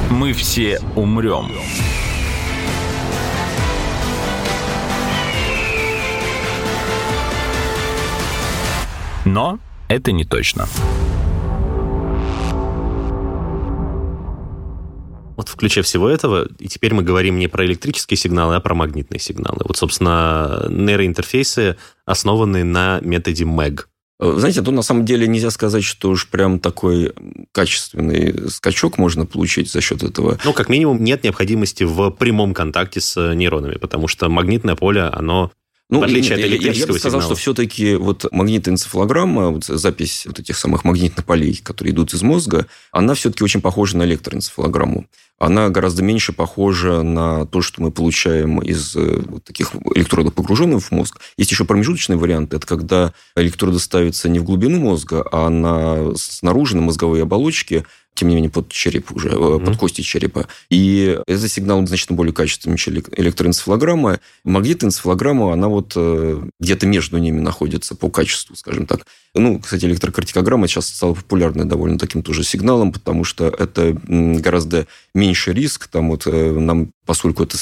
Мы все умрем. Но это не точно. Вот в ключе всего этого, и теперь мы говорим не про электрические сигналы, а про магнитные сигналы. Вот, собственно, нейроинтерфейсы основаны на методе MEG. Знаете, тут на самом деле нельзя сказать, что уж прям такой качественный скачок можно получить за счет этого. Ну, как минимум, нет необходимости в прямом контакте с нейронами, потому что магнитное поле, оно ну, в отличие от электрического я, я бы сказал, сигнала. что все-таки вот магнитная энцефалограмма, вот запись вот этих самых магнитных полей, которые идут из мозга, она все-таки очень похожа на электроэнцефалограмму. Она гораздо меньше похожа на то, что мы получаем из э, вот таких электродов, погруженных в мозг. Есть еще промежуточный вариант. Это когда электроды ставятся не в глубину мозга, а на, снаружи, на мозговые оболочки, тем не менее, под череп уже, mm-hmm. под кости черепа. И этот сигнал значительно более качественный, чем электроэнцефалограмма. Магнитная энцефалограмма, она вот э, где-то между ними находится по качеству, скажем так. Ну, кстати, электрокартикограмма сейчас стала популярной довольно таким тоже сигналом, потому что это гораздо меньше риск. Там вот э, нам, поскольку это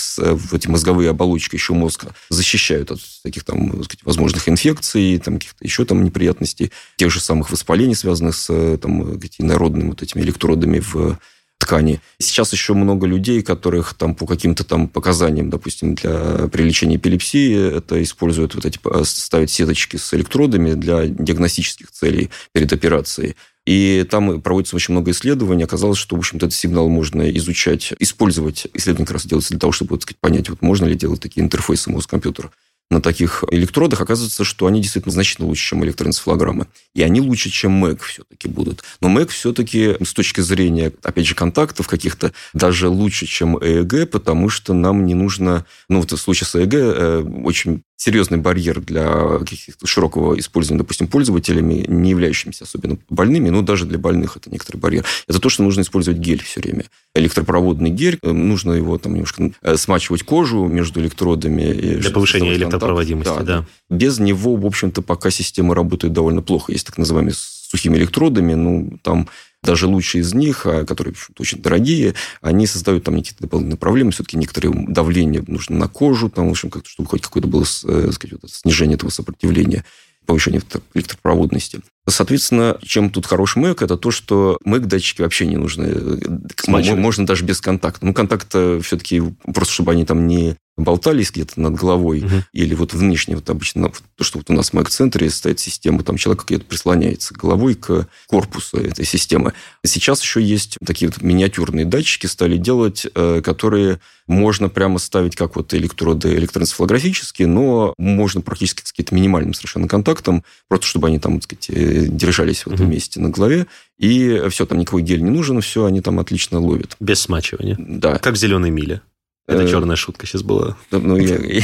эти мозговые оболочки еще мозга защищают от таких там сказать, возможных инфекций, там каких-то еще там неприятностей, тех же самых воспалений, связанных с там, народными вот этими электродами в ткани. Сейчас еще много людей, которых там по каким-то там показаниям, допустим, для при лечении эпилепсии, это используют вот эти, ставят сеточки с электродами для диагностических целей перед операцией. И там проводится очень много исследований. Оказалось, что, в общем-то, этот сигнал можно изучать, использовать. Исследование как раз делается для того, чтобы вот, сказать, понять, вот можно ли делать такие интерфейсы мозг-компьютер на таких электродах, оказывается, что они действительно значительно лучше, чем электроэнцефалограммы. И они лучше, чем МЭГ все-таки будут. Но МЭГ все-таки с точки зрения, опять же, контактов каких-то, даже лучше, чем ЭЭГ, потому что нам не нужно... Ну, вот в случае с ЭЭГ э, очень серьезный барьер для широкого использования, допустим, пользователями, не являющимися особенно больными, но даже для больных это некоторый барьер. Это то, что нужно использовать гель все время. Электропроводный гель, э, нужно его там немножко э, смачивать кожу между электродами. Для повышения электропроводимости, да. да. Без него, в общем-то, пока система работает довольно плохо. Есть так называемые сухими электродами, ну, там даже лучшие из них, а, которые очень дорогие, они создают там какие-то дополнительные проблемы. Все-таки некоторые давление нужно на кожу, там, в общем, чтобы хоть какое-то было э, сказать, снижение этого сопротивления повышение электропроводности. Соответственно, чем тут хороший Mac, это то, что Mac датчики вообще не нужны. Смачивать. Можно даже без контакта. Ну, контакт все-таки просто, чтобы они там не болтались где-то над головой, угу. или вот внешне, вот обычно то, что вот у нас в Mac-центре стоит система, там человек где-то прислоняется головой к корпусу этой системы. Сейчас еще есть такие вот миниатюрные датчики стали делать, э, которые можно прямо ставить как вот электроды электроэнцефалографические, но можно практически с каким-то минимальным совершенно контактом, просто чтобы они там, так сказать, э, держались в этом угу. месте на голове, и все, там никакой гель не нужен, все, они там отлично ловят. Без смачивания. Да. Как зеленая миля. Это э, черная шутка сейчас была. Ну,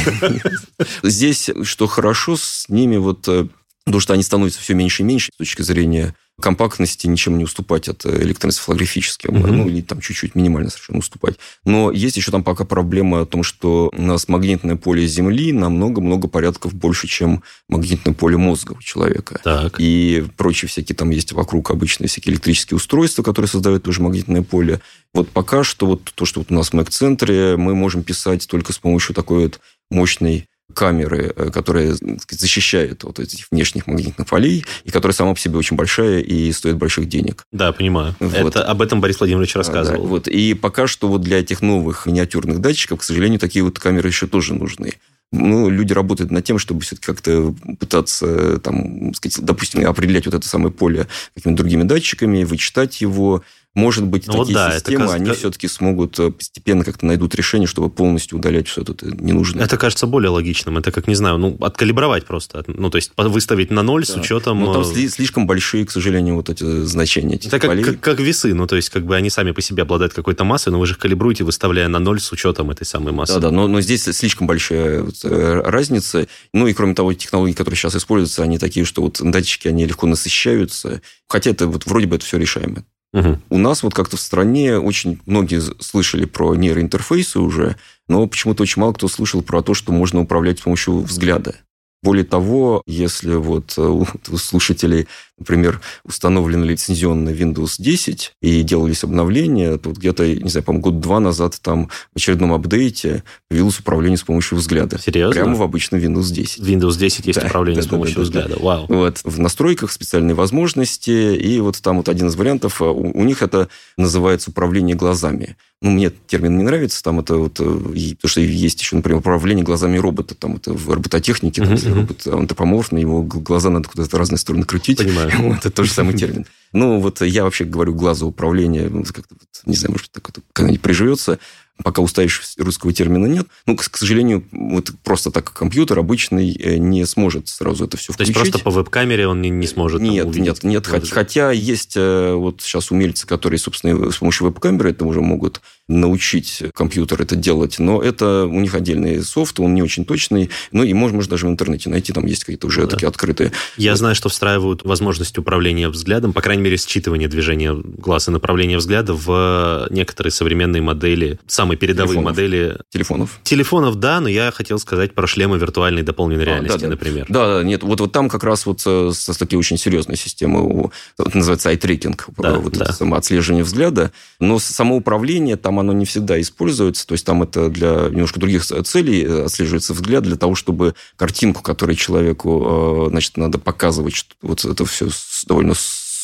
Здесь, что хорошо с ними, вот, э, потому что они становятся все меньше и меньше с точки зрения компактности ничем не уступать от э, электроэнцефалографических, mm-hmm. ну, или там чуть-чуть минимально совершенно уступать. Но есть еще там пока проблема о том, что у нас магнитное поле Земли намного-много порядков больше, чем магнитное поле мозга у человека. Так. И прочие всякие там есть вокруг обычные всякие электрические устройства, которые создают тоже магнитное поле. Вот пока что вот то, что вот у нас в Mac-центре, мы можем писать только с помощью такой вот мощной камеры, э, которая сказать, защищает от этих внешних магнитных полей, и которая сама по себе очень большая и стоит больших денег. Да, понимаю. Вот. Это, об этом Борис Владимирович рассказывал. Да, вот. И пока что вот для этих новых миниатюрных датчиков, к сожалению, такие вот камеры еще тоже нужны ну, люди работают над тем, чтобы все-таки как-то пытаться, там, сказать, допустим, определять вот это самое поле какими-то другими датчиками, вычитать его, может быть, ну, такие да, системы, это, они все-таки смогут э, постепенно как-то найдут решение, чтобы полностью удалять все это ненужное. Это кажется более логичным. Это как, не знаю, ну, откалибровать просто. Ну, то есть выставить на ноль да. с учетом... Ну, там э, слишком большие, к сожалению, вот эти значения этих Это как, как, как весы. Ну, то есть, как бы они сами по себе обладают какой-то массой, но вы же их калибруете, выставляя на ноль с учетом этой самой массы. Да, да, но, но здесь слишком большая вот, э, разница. Ну, и кроме того, технологии, которые сейчас используются, они такие, что вот датчики, они легко насыщаются. Хотя это вот вроде бы это все решаемо. Угу. У нас вот как-то в стране очень многие слышали про нейроинтерфейсы уже, но почему-то очень мало кто слышал про то, что можно управлять с помощью взгляда. Более того, если вот э, у слушателей например, установлен лицензионный Windows 10 и делались обновления, то где-то, не знаю, по-моему, год-два назад там в очередном апдейте появилось управление с помощью взгляда. Серьезно? Прямо в обычном Windows 10. Windows 10 есть да, управление да, с помощью да, взгляда. Да. Вау. Вот. В настройках специальные возможности, и вот там вот один из вариантов, а, у, у них это называется управление глазами. Ну, мне термин не нравится, там это вот, э, потому что есть еще, например, управление глазами робота, там это в робототехнике, там, uh-huh. робот антропоморфный, его глаза надо куда-то в разные стороны крутить. Понимаю. Вот, это тот же самый термин. Ну, вот я вообще говорю глазоуправление, ну, как-то, не знаю, может, так это когда-нибудь приживется. Пока устающего русского термина нет. Ну, к, к сожалению, вот просто так компьютер обычный э, не сможет сразу это все включить. То есть просто по веб-камере он не, не сможет Нет, нет, нет. Хотя, хотя есть э, вот сейчас умельцы, которые, собственно, с помощью веб-камеры это уже могут научить компьютер это делать, но это у них отдельный софт, он не очень точный, ну и можно, даже в интернете найти, там есть какие-то уже да. такие открытые. Я знаю, что встраивают возможность управления взглядом, по крайней мере, считывание движения глаза и направления взгляда в некоторые современные модели, самые передовые телефонов. модели... Телефонов. Телефонов, да, но я хотел сказать про шлемы виртуальной дополненной а, реальности, да, да. например. Да, да, нет, вот, вот там как раз вот со, со такие очень серьезные системы, вот называется eye-tracking, да, вот да. это отслеживание взгляда, но само управление оно не всегда используется, то есть там это для немножко других целей э, отслеживается взгляд, для того, чтобы картинку, которую человеку, э, значит, надо показывать, вот это все довольно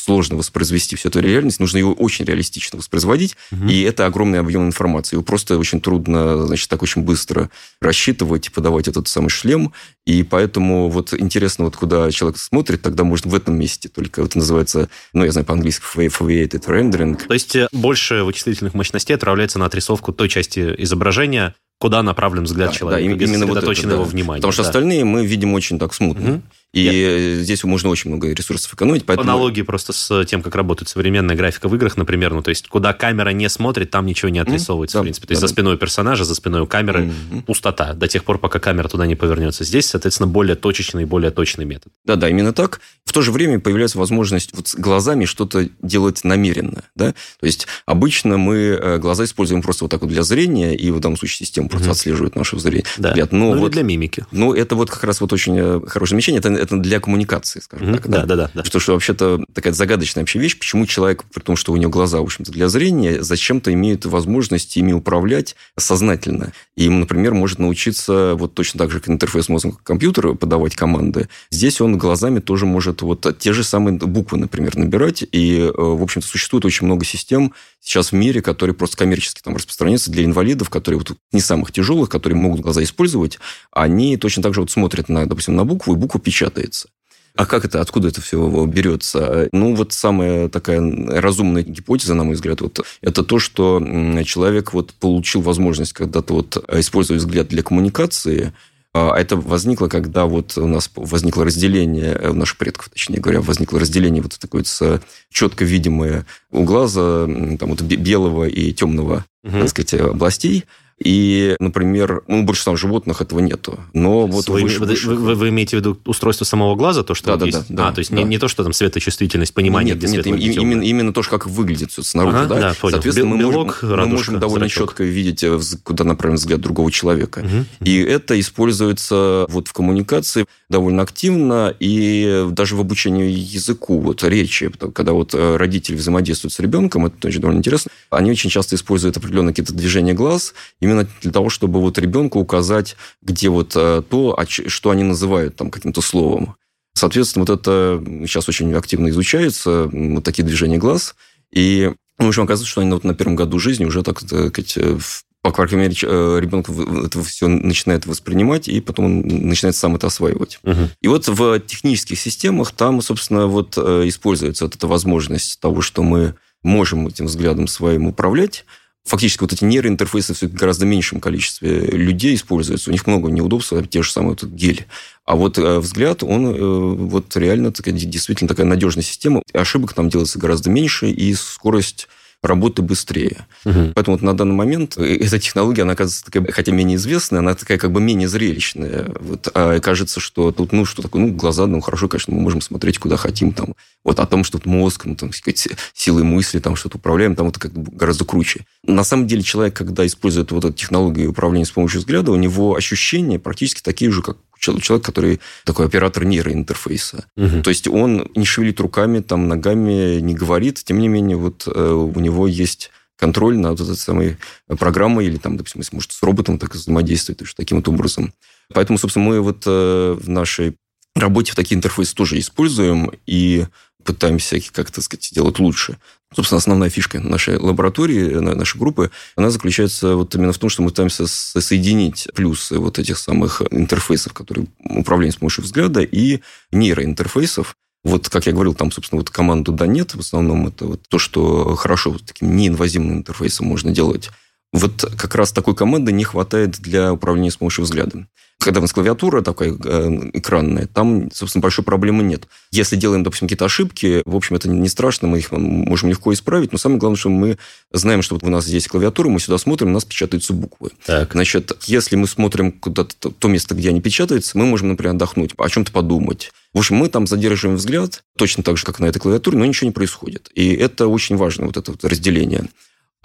сложно воспроизвести всю эту реальность, нужно ее очень реалистично воспроизводить, угу. и это огромный объем информации. Его просто очень трудно, значит, так очень быстро рассчитывать и подавать этот самый шлем, и поэтому вот интересно, вот куда человек смотрит, тогда можно в этом месте только, это называется, ну, я знаю по-английски, foveated rendering. То есть э, больше вычислительных мощностей отправляется на отрисовку той части изображения, куда направлен взгляд да, человека, да, именно вот это, его да. внимание. Потому что да. остальные мы видим очень так смутно. Угу. И Я... здесь можно очень много ресурсов экономить. Поэтому... По аналогии просто с тем, как работает современная графика в играх, например, ну, то есть, куда камера не смотрит, там ничего не отрисовывается, mm-hmm. в принципе. То есть, да, за спиной персонажа, за спиной у камеры mm-hmm. пустота до тех пор, пока камера туда не повернется. Здесь, соответственно, более точечный, более точный метод. Да-да, именно так. В то же время появляется возможность вот с глазами что-то делать намеренно, да? То есть, обычно мы э, глаза используем просто вот так вот для зрения, и в данном случае система просто mm-hmm. отслеживает наше зрение. Да. Взгляд. Но ну, вот, для мимики. Ну, это вот как раз вот очень э, хорошее замечание. Это, это для коммуникации, скажем mm-hmm. так. Да, да, да. да. Что, что вообще-то такая загадочная вообще вещь, почему человек, при том, что у него глаза, в общем-то, для зрения, зачем-то имеет возможность ими управлять сознательно. И ему, например, может научиться вот точно так же, как интерфейс мозга компьютера, подавать команды. Здесь он глазами тоже может вот те же самые буквы, например, набирать. И, э, в общем-то, существует очень много систем сейчас в мире, которые просто коммерчески там распространяются для инвалидов, которые вот не самых тяжелых, которые могут глаза использовать, они точно так же вот смотрят, на, допустим, на букву, и буква печатается. А как это, откуда это все берется? Ну, вот самая такая разумная гипотеза, на мой взгляд, вот, это то, что человек вот получил возможность когда-то вот использовать взгляд для коммуникации, а это возникло, когда вот у нас возникло разделение, э, у наших предков, точнее говоря, возникло разделение вот такое с четко видимое у глаза там, вот белого и темного, угу. так сказать, областей. И, например, ну, больше там животных этого нету. Но вот Свой, выше, выше... Вы, вы имеете в виду устройство самого глаза, то, что да, да, есть? Да, да, а, то есть да. Не, не то, что там светочувствительность, понимание, нет, где нет, нет, именно, именно то, как выглядит все снаружи. Ага, да? Да, понял. Соответственно, Белок, мы, можем, радужка, мы можем довольно зрачок. четко видеть, э, куда направлен взгляд другого человека. Угу. И это используется вот в коммуникации довольно активно и даже в обучении языку, вот речи. Когда вот э, родители взаимодействуют с ребенком, это тоже довольно интересно, они очень часто используют определенные какие-то движения глаз именно для того, чтобы вот ребенку указать, где вот э, то, что они называют там каким-то словом. Соответственно, вот это сейчас очень активно изучается, вот такие движения глаз. И, в общем, оказывается, что они вот на первом году жизни уже, так сказать, э, по крайней мере, э, ребенок это все начинает воспринимать, и потом он начинает сам это осваивать. Угу. И вот в технических системах там, собственно, вот используется вот эта возможность того, что мы можем этим взглядом своим управлять, фактически вот эти нейроинтерфейсы в гораздо меньшем количестве людей используются. У них много неудобств, те же самые вот гели. А вот э, взгляд, он э, вот реально такая, действительно такая надежная система. Ошибок там делается гораздо меньше, и скорость работы быстрее. Угу. Поэтому вот на данный момент э, эта технология, она оказывается такая, хотя менее известная, она такая как бы менее зрелищная. Вот, а кажется, что тут, ну, что такое, ну, глаза, ну, хорошо, конечно, мы можем смотреть куда хотим, там, вот о том, что мозг, ну, там, сказать, силой мысли, там, что-то управляем, там, это как бы гораздо круче. На самом деле, человек, когда использует вот эту технологию управления с помощью взгляда, у него ощущения практически такие же, как человек, который такой оператор нейроинтерфейса. Угу. То есть он не шевелит руками, там, ногами, не говорит, тем не менее, вот э, у него есть контроль над вот этой самой программой или, там, допустим, если может с роботом так взаимодействовать, то есть таким вот образом. Поэтому, собственно, мы вот э, в нашей работе в такие интерфейсы тоже используем и пытаемся как-то сказать, делать лучше. Собственно, основная фишка нашей лаборатории, нашей группы, она заключается вот именно в том, что мы пытаемся соединить плюсы вот этих самых интерфейсов, которые управление с помощью взгляда, и нейроинтерфейсов, вот, как я говорил, там, собственно, вот команду да нет, в основном это вот то, что хорошо вот таким неинвазивным интерфейсом можно делать. Вот как раз такой команды не хватает для управления с помощью взгляда когда у нас клавиатура такая э, экранная, там, собственно, большой проблемы нет. Если делаем, допустим, какие-то ошибки, в общем, это не страшно, мы их можем легко исправить, но самое главное, что мы знаем, что вот у нас здесь клавиатура, мы сюда смотрим, у нас печатаются буквы. Так. Значит, если мы смотрим куда-то то место, где они печатаются, мы можем, например, отдохнуть, о чем-то подумать. В общем, мы там задерживаем взгляд, точно так же, как на этой клавиатуре, но ничего не происходит. И это очень важно, вот это вот разделение.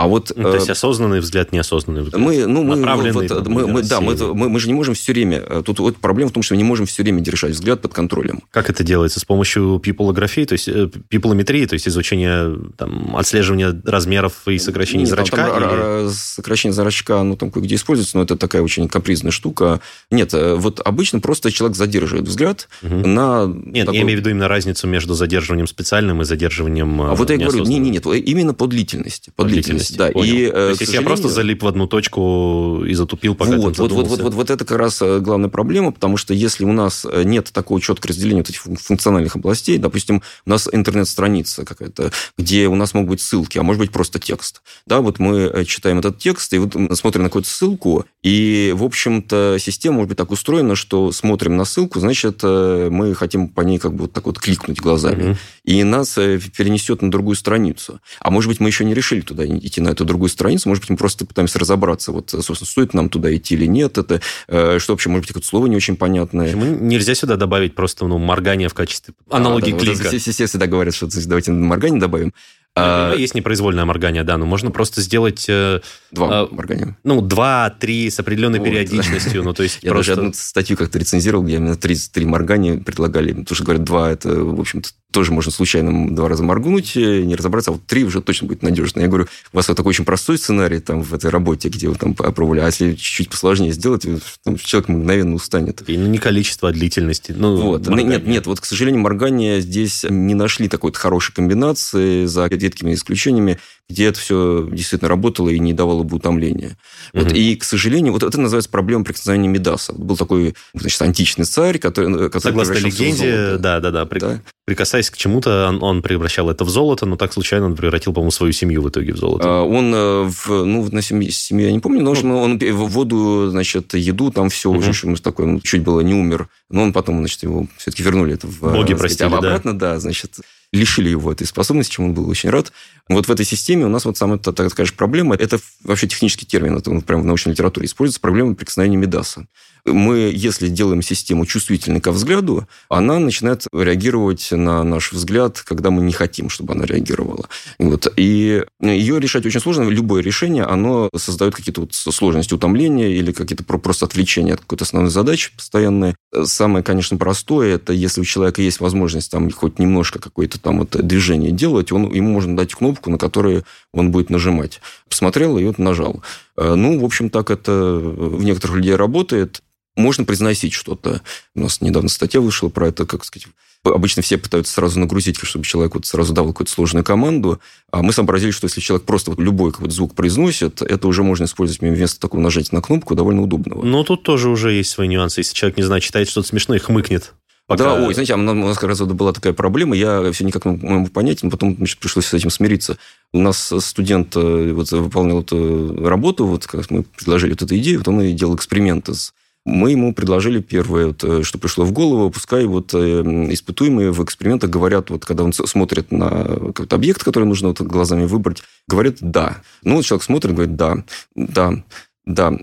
А вот, ну, то есть э, осознанный взгляд, неосознанный взгляд. Мы, ну, мы, вот, мы, мы, да, мы, мы, мы же не можем все время... Э, тут вот проблема в том, что мы не можем все время держать взгляд под контролем. Как это делается? С помощью пиполографии, то есть э, пиполометрии, то есть изучения, там, отслеживания размеров и сокращения Нет, зрачка? Там, или... Сокращение зрачка, ну, там кое-где используется, но это такая очень капризная штука. Нет, вот обычно просто человек задерживает взгляд угу. на... Нет, такой... я имею в виду именно разницу между задерживанием специальным и задерживанием А вот я говорю, нет, нет, нет, именно по длительности. По длительности. Есть. Да, Понял. и, э, То есть, если я просто залип в одну точку и затупил, пока Вот, вот, вот, вот, вот, вот это как раз э, главная проблема, потому что если у нас э, нет такого четкого разделения вот этих фун- функциональных областей, допустим, у нас интернет-страница какая-то, где у нас могут быть ссылки, а может быть просто текст. Да, вот мы читаем этот текст, и вот смотрим на какую-то ссылку, и, в общем-то, система может быть так устроена, что смотрим на ссылку, значит, мы хотим по ней как бы вот так вот кликнуть глазами. Мгм. И нас перенесет на другую страницу. А может быть, мы еще не решили туда идти, на эту другую страницу. Может быть, мы просто пытаемся разобраться, вот, собственно, стоит нам туда идти или нет. Это э, что вообще, может быть, какое-то слово не очень понятное. Почему нельзя сюда добавить просто ну, моргание в качестве аналогии А, да, вот клика? это все, все всегда говорят, что давайте моргание добавим. А, Ну, Есть непроизвольное моргание, да, но можно просто сделать, э, два а, моргания. ну, два-три с определенной Вот. периодичностью, ну, то есть Я просто... даже одну статью как-то рецензировал, где именно три, три моргания предлагали. Потому что, говорят, два, это, в общем-то, тоже можно случайно два раза моргнуть, э, не разобраться, а вот три уже точно будет надежно. Я говорю, у вас вот такой очень простой сценарий там в этой работе, где вы там опробовали, а если чуть-чуть посложнее сделать, там человек мгновенно устанет. И не количество, а длительности. Ну, Вот. моргание. Нет, нет, вот, к сожалению, моргания здесь не нашли такой вот хорошей комбинации, за редкими исключениями, где это все действительно работало и не давало бы утомления. Вот. Мгм. И, к сожалению, вот это называется проблема прикосновения Медаса. Вот был такой, значит, античный царь, который... который Согласно в легенде, золото. да, да, да, при- Да. прикасаясь к чему-то, он, он превращал это в золото, но так случайно он превратил, по-моему, свою семью в итоге в золото. А, Он, э, в, ну, на семье, семье я не помню, но в общем, он в воду, значит, еду, там все Мгм. уже, что такой, он чуть было не умер. Но он потом, значит, его все-таки вернули это в, Боги э, сказать, простили, да. обратно, да, значит, лишили его этой способности, чему он был очень рад. Вот в этой системе у нас вот самая, та- так скажешь, проблема, это вообще технический термин, это он прямо в научной литературе используется, проблема прикосновения Медаса. Мы, если делаем систему чувствительной ко взгляду, она начинает реагировать на наш взгляд, когда мы не хотим, чтобы она реагировала. Вот. И ее решать очень сложно. Любое решение, оно создает какие-то вот сложности утомления или какие-то про- просто отвлечения от какой-то основной задачи постоянные. Самое, конечно, простое, это если у человека есть возможность там хоть немножко какое-то там вот движение делать, он, ему можно дать кнопку, на которую он будет нажимать. Посмотрел и вот нажал. Э, Ну, в общем, так это в некоторых людей работает. Можно произносить что-то. У нас недавно статья вышла про это, как сказать, Обычно все пытаются сразу нагрузить, чтобы человек вот сразу дал какую-то сложную команду. А мы сообразили, что если человек просто вот любой какой-то звук произносит, это уже можно использовать вместо такого нажатия на кнопку довольно удобного. Ну, тут тоже уже есть свои нюансы. Если человек, не знаю, читает что-то смешное и хмыкнет. Пока... Да, ой, знаете, а у нас как раз была такая проблема, я все никак не могу понять, но потом значит, пришлось с этим смириться. У нас студент э, вот, выполнял эту работу, вот как мы предложили вот эту идею, вот он и делал эксперименты с мы ему предложили первое, вот, э, что пришло в голову, пускай вот э, испытуемые в экспериментах говорят, вот когда он смотрит на какой-то объект, который нужно вот глазами выбрать, говорят «да». Ну, вот человек смотрит, говорит «да, да, да».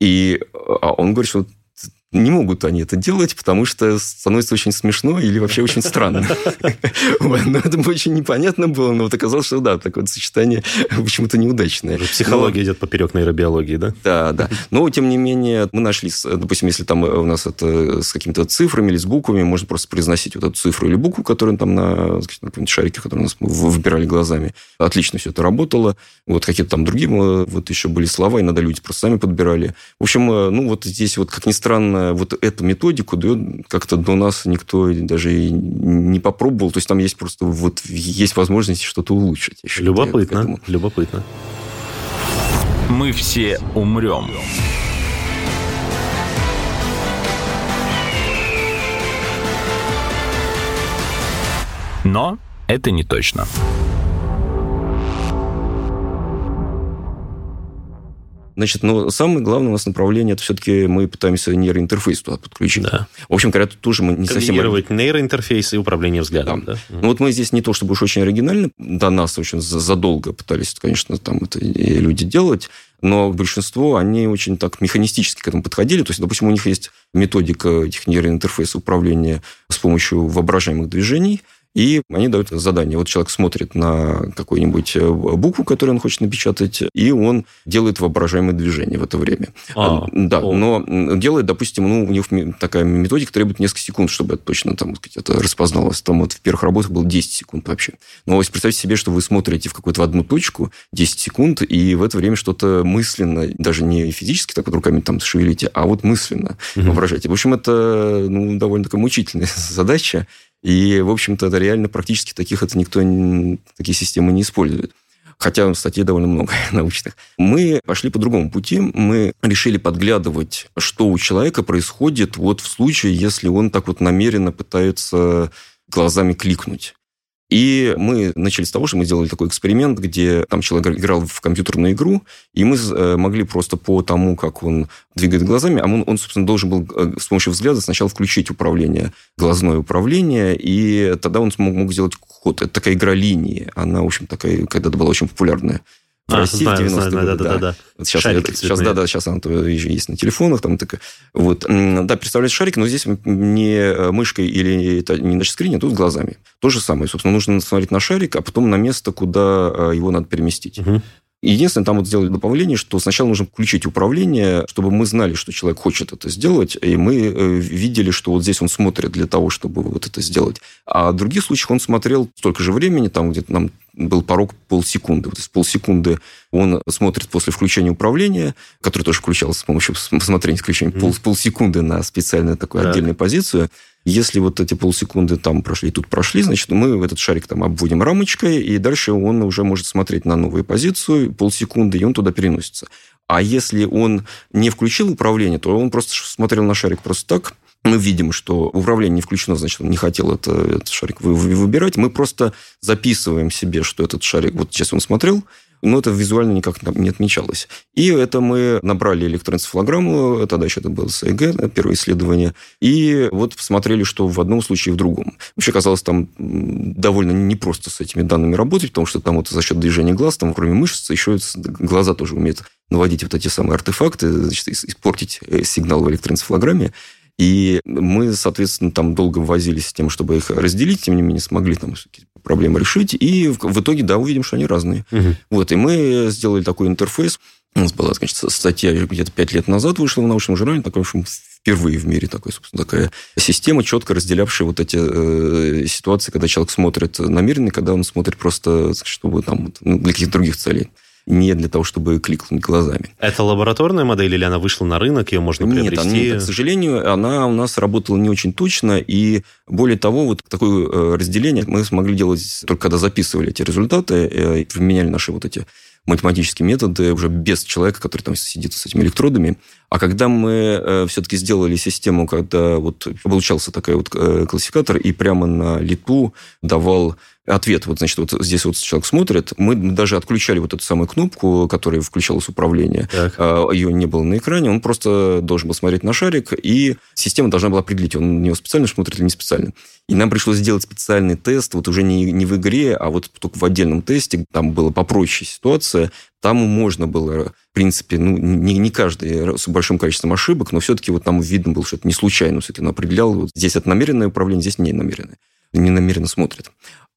И а он говорит, что не могут они это делать, потому что становится очень смешно или вообще очень странно. Но это очень непонятно было, но вот оказалось, что да, такое сочетание почему-то неудачное. Психология идет поперек нейробиологии, да? Да, да. Но, тем не менее, мы нашли, допустим, если там у нас это с какими-то цифрами или с буквами, можно просто произносить вот эту цифру или букву, которую там на, каком-нибудь шарике, который у нас выбирали глазами. Отлично все это работало. Вот какие-то там другие э, вот еще были слова, иногда люди просто сами подбирали. В общем, э, ну вот здесь вот, как ни странно, вот эту методику дает как-то до нас никто даже и не попробовал. То есть там есть просто вот есть возможность что-то улучшить. еще. Любопытно, любопытно. Мы все умрем. Но это не точно. Значит, но самое главное у нас направление, это все-таки мы пытаемся нейроинтерфейс туда подключить. Да. В общем говоря, тут тоже мы не совсем... Нейроинтерфейс и управление взглядом, да? Ну, вот мы здесь не то чтобы уж очень оригинально, до нас очень за- задолго пытались, конечно, там это люди делать, но большинство, они очень так механистически к этому подходили. То есть, допустим, у них есть методика этих нейроинтерфейсов управления с помощью воображаемых движений, и они дают задание. Вот человек смотрит на какую-нибудь э, букву, которую он хочет напечатать, и он делает воображаемые движения в это время. А, да, о. но делает, допустим, ну, у них такая методика требует несколько секунд, чтобы это точно там, сказать, это распозналось. Там вот в первых работах было 10 секунд вообще. Но вот представьте себе, что вы смотрите в какую-то одну точку 10 секунд, и в это время что-то мысленно, даже не физически так вот руками там шевелите, а вот мысленно Мгм. воображаете. В общем, это ну, довольно такая мучительная задача. И, в общем-то, это реально практически таких это никто, такие системы не использует. хотя статей довольно много научных. Мы пошли по другому пути. Мы решили подглядывать, что у человека происходит вот в случае, если он так вот намеренно пытается глазами кликнуть. И мы начали с того, что мы сделали такой эксперимент, где там человек играл в компьютерную игру, и мы э, могли просто по тому, как он двигает глазами, а он, он собственно, должен был э, с помощью взгляда сначала включить управление, глазное управление, и тогда он смог, мог сделать ход. Это такая игра линии. Она, в общем, такая когда-то была очень популярная в а, России знаю, в 90-е знаю, годы. Да, да, да. Вот сейчас, это, сейчас, да, да, сейчас она есть на телефонах. Там, так, вот. Да, представляете шарик, но здесь не э, мышкой или это не на тачскрине, а тут глазами. То же самое. Собственно, нужно смотреть на шарик, а потом на место, куда э, его надо переместить. Угу. Единственное, там вот сделали добавление, что сначала нужно включить управление, чтобы мы знали, что человек хочет это сделать, и мы э, видели, что вот здесь он смотрит для того, чтобы вот это сделать. А в других случаях он смотрел столько же времени, там где-то нам был порог полсекунды. То есть полсекунды он смотрит после включения управления, который тоже включался с помощью посмотрения исключения, mm-hmm. пол, полсекунды на специальную такую да. отдельную позицию. Если вот эти полсекунды там прошли, тут прошли, значит, мы в этот шарик там обводим рамочкой, и дальше он уже может смотреть на новую позицию полсекунды, и он туда переносится. А если он не включил управление, то он просто смотрел на шарик просто так, мы видим, что управление не включено, значит, он не хотел это, этот шарик выбирать. Мы просто записываем себе, что этот шарик, вот сейчас он смотрел, но это визуально никак не отмечалось. И это мы набрали электроэнцефалограмму, тогда еще это было СЭГ, первое исследование, и вот посмотрели, что в одном случае и в другом. Вообще казалось там довольно непросто с этими данными работать, потому что там вот за счет движения глаз, там кроме мышц, еще глаза тоже умеют наводить вот эти самые артефакты, значит, испортить э, сигнал в электроэнцефалограмме. И мы, соответственно, там долго возились с тем, чтобы их разделить, тем не менее смогли там проблемы решить. И в итоге, да, увидим, что они разные. Угу. Вот, и мы сделали такой интерфейс. У нас была, значит, статья где-то пять лет назад вышла в научном журнале, такой, в общем, впервые в мире такой, собственно, такая система, четко разделявшая вот эти э, ситуации, когда человек смотрит намеренно, когда он смотрит просто, чтобы там, ну, для каких-то других целей не для того, чтобы кликнуть глазами. Это лабораторная модель или она вышла на рынок, ее можно приобрести? Нет, нет, к сожалению, она у нас работала не очень точно, и более того, вот такое э, разделение мы смогли делать только когда записывали эти результаты, э, применяли наши вот эти математические методы уже без человека, который там сидит с этими электродами. А когда мы э, все-таки сделали систему, когда вот получался такой вот классификатор, и прямо на лету давал ответ. Вот, значит, вот здесь вот человек смотрит. Мы даже отключали вот эту самую кнопку, которая включалась управление. Так. А, Ее не было на экране. Он просто должен был смотреть на шарик, и система должна была определить, он на него специально смотрит или не специально. И нам пришлось сделать специальный тест, вот уже не, не в игре, а вот только в отдельном тесте. Там была попроще ситуация. Там можно было, в принципе, ну, не, не каждый с большим количеством ошибок, но все-таки вот там видно было, что это не случайно. Все-таки он определял, вот здесь это намеренное управление, здесь не намеренное не намеренно смотрит.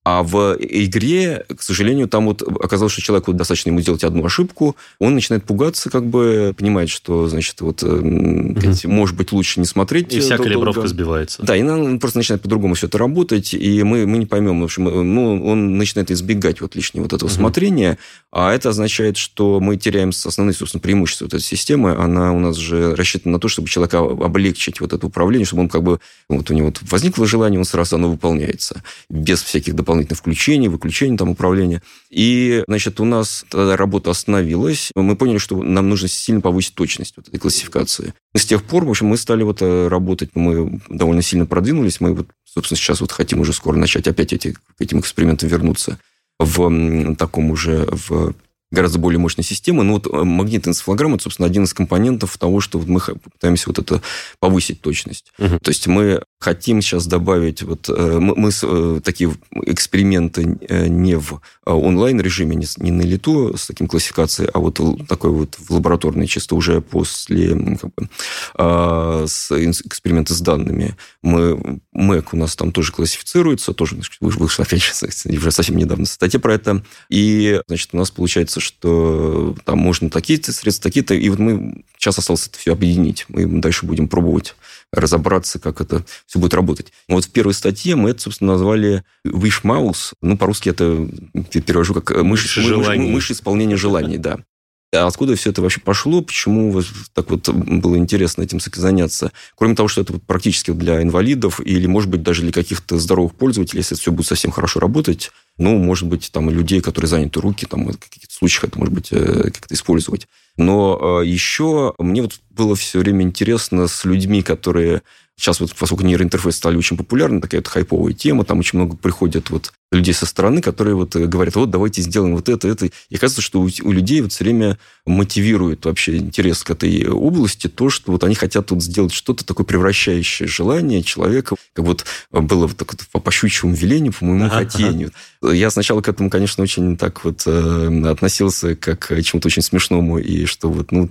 А в игре, к сожалению, там вот оказалось, что человеку достаточно ему сделать одну ошибку, он начинает пугаться, как бы понимает, что, значит, вот, угу. может быть, лучше не смотреть. И вся калибровка долго. сбивается. Да, и он просто начинает по-другому все это работать, и мы, мы не поймем. В общем, ну, он начинает избегать вот лишнего вот этого угу. смотрения, а это означает, что мы теряем основные, собственно, преимущества вот этой системы. Она у нас же рассчитана на то, чтобы человека облегчить вот это управление, чтобы он как бы, вот у него возникло желание, он сразу оно выполняется, без всяких дополнительных дополнительных включений, выключений там управления. И, значит, у нас тогда работа остановилась. Мы поняли, что нам нужно сильно повысить точность вот этой классификации. И с тех пор, в общем, мы стали вот э, работать, мы довольно сильно продвинулись. Мы вот, собственно, сейчас вот хотим уже скоро начать опять эти, к этим экспериментам вернуться в таком уже в гораздо более мощной системы. Но вот э, магнитная энцефалограмма, это, собственно, один из компонентов того, что вот мы пытаемся вот это повысить точность. Угу. То есть мы хотим сейчас добавить, вот э, мы, мы э, такие эксперименты не в онлайн-режиме, не, не на лету с таким классификацией, а вот такой вот в лабораторной, чисто уже после как бы, а, с эксперименты с данными. Мы, МЭК у нас там тоже классифицируется, тоже вышла, опять же, уже совсем недавно статья про это. И, значит, у нас получается, что там можно такие-то средства, такие-то. И вот мы сейчас осталось это все объединить. Мы дальше будем пробовать разобраться, как это все будет работать. Вот в первой статье мы это, собственно, назвали wish mouse. Ну, по-русски это перевожу как мышь, мышь, мышь, мышь исполнения желаний, да. А откуда все это вообще пошло? Почему так вот было интересно этим заняться? Кроме того, что это практически для инвалидов или, может быть, даже для каких-то здоровых пользователей, если это все будет совсем хорошо работать, ну, может быть, там людей, которые заняты руки, там в каких-то случаях это может быть э, как-то использовать. Но э, еще мне вот было все время интересно с людьми, которые Сейчас вот, поскольку нейроинтерфейсы стали очень популярны, такая вот хайповая тема, там очень много приходят вот людей со стороны, которые вот говорят, вот давайте сделаем вот это, это. И кажется, что у, у людей вот все время мотивирует вообще интерес к этой области то, что вот они хотят тут сделать что-то такое превращающее желание человека, как вот было вот так вот по щучьему велению, по моему ага, хотению. Ага. Я сначала к этому, конечно, очень так вот э, относился как к чему-то очень смешному, и что вот, ну,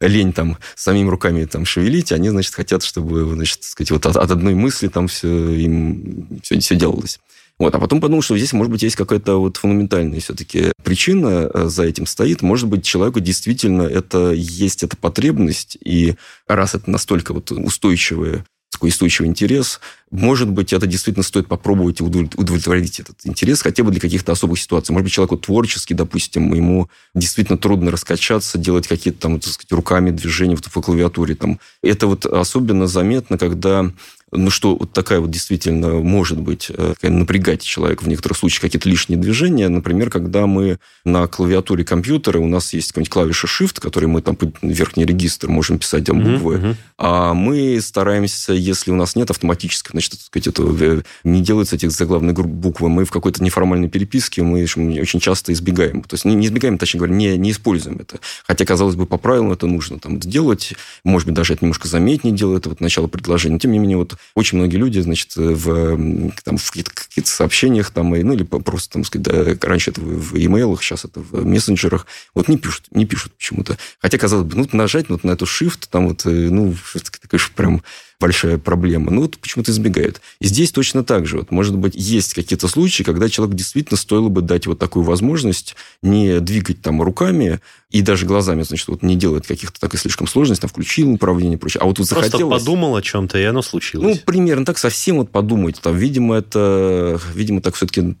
лень там самими руками там шевелить, они, значит, хотят, чтобы, значит, сказать, вот от, от одной мысли там все им все, все делалось. Вот. А потом подумал, что здесь, может быть, есть какая-то вот фундаментальная все-таки причина э, за этим стоит. Может быть, человеку действительно это есть эта потребность, и раз это настолько вот устойчивая такой устойчивый интерес. Может быть, это действительно стоит попробовать удовлетворить этот интерес хотя бы для каких-то особых ситуаций. Может быть, человеку творчески, допустим, ему действительно трудно раскачаться, делать какие-то там, так сказать, руками движения в клавиатуре. Там. Это вот особенно заметно, когда ну, что вот такая вот действительно может быть э, напрягать человека в некоторых случаях какие-то лишние движения. Например, когда мы на клавиатуре компьютера, у нас есть какая-нибудь клавиша Shift, которой мы там верхний регистр можем писать там буквы, mm-hmm. а мы стараемся, если у нас нет автоматической, значит, так сказать, это, э, не делается этих заглавных буквы, мы в какой-то неформальной переписке, мы очень часто избегаем. То есть не, не избегаем, точнее говоря, не, не используем это. Хотя, казалось бы, по правилам это нужно там сделать. Может быть, даже это немножко заметнее делать, это вот начало предложения. Тем не менее, вот очень многие люди, значит, в, там, в каких-то, каких сообщениях, там, ну, или просто, там, сказать, да, раньше это в e-mail, сейчас это в мессенджерах, вот не пишут, не пишут почему-то. Хотя, казалось бы, ну, нажать вот на эту shift, там вот, э, ну, это, конечно, прям большая проблема. Ну, вот почему-то избегают. И здесь точно так же. Вот, может быть, есть какие-то случаи, когда человеку действительно стоило бы дать вот такую возможность не двигать там руками и даже глазами, значит, вот не делать каких-то так и слишком сложностей, там, включил управление и прочее. А вот тут Просто захотелось... подумал о чем-то, и оно случилось. Ну, примерно так, совсем вот подумать. Там, видимо, это, видимо, так все-таки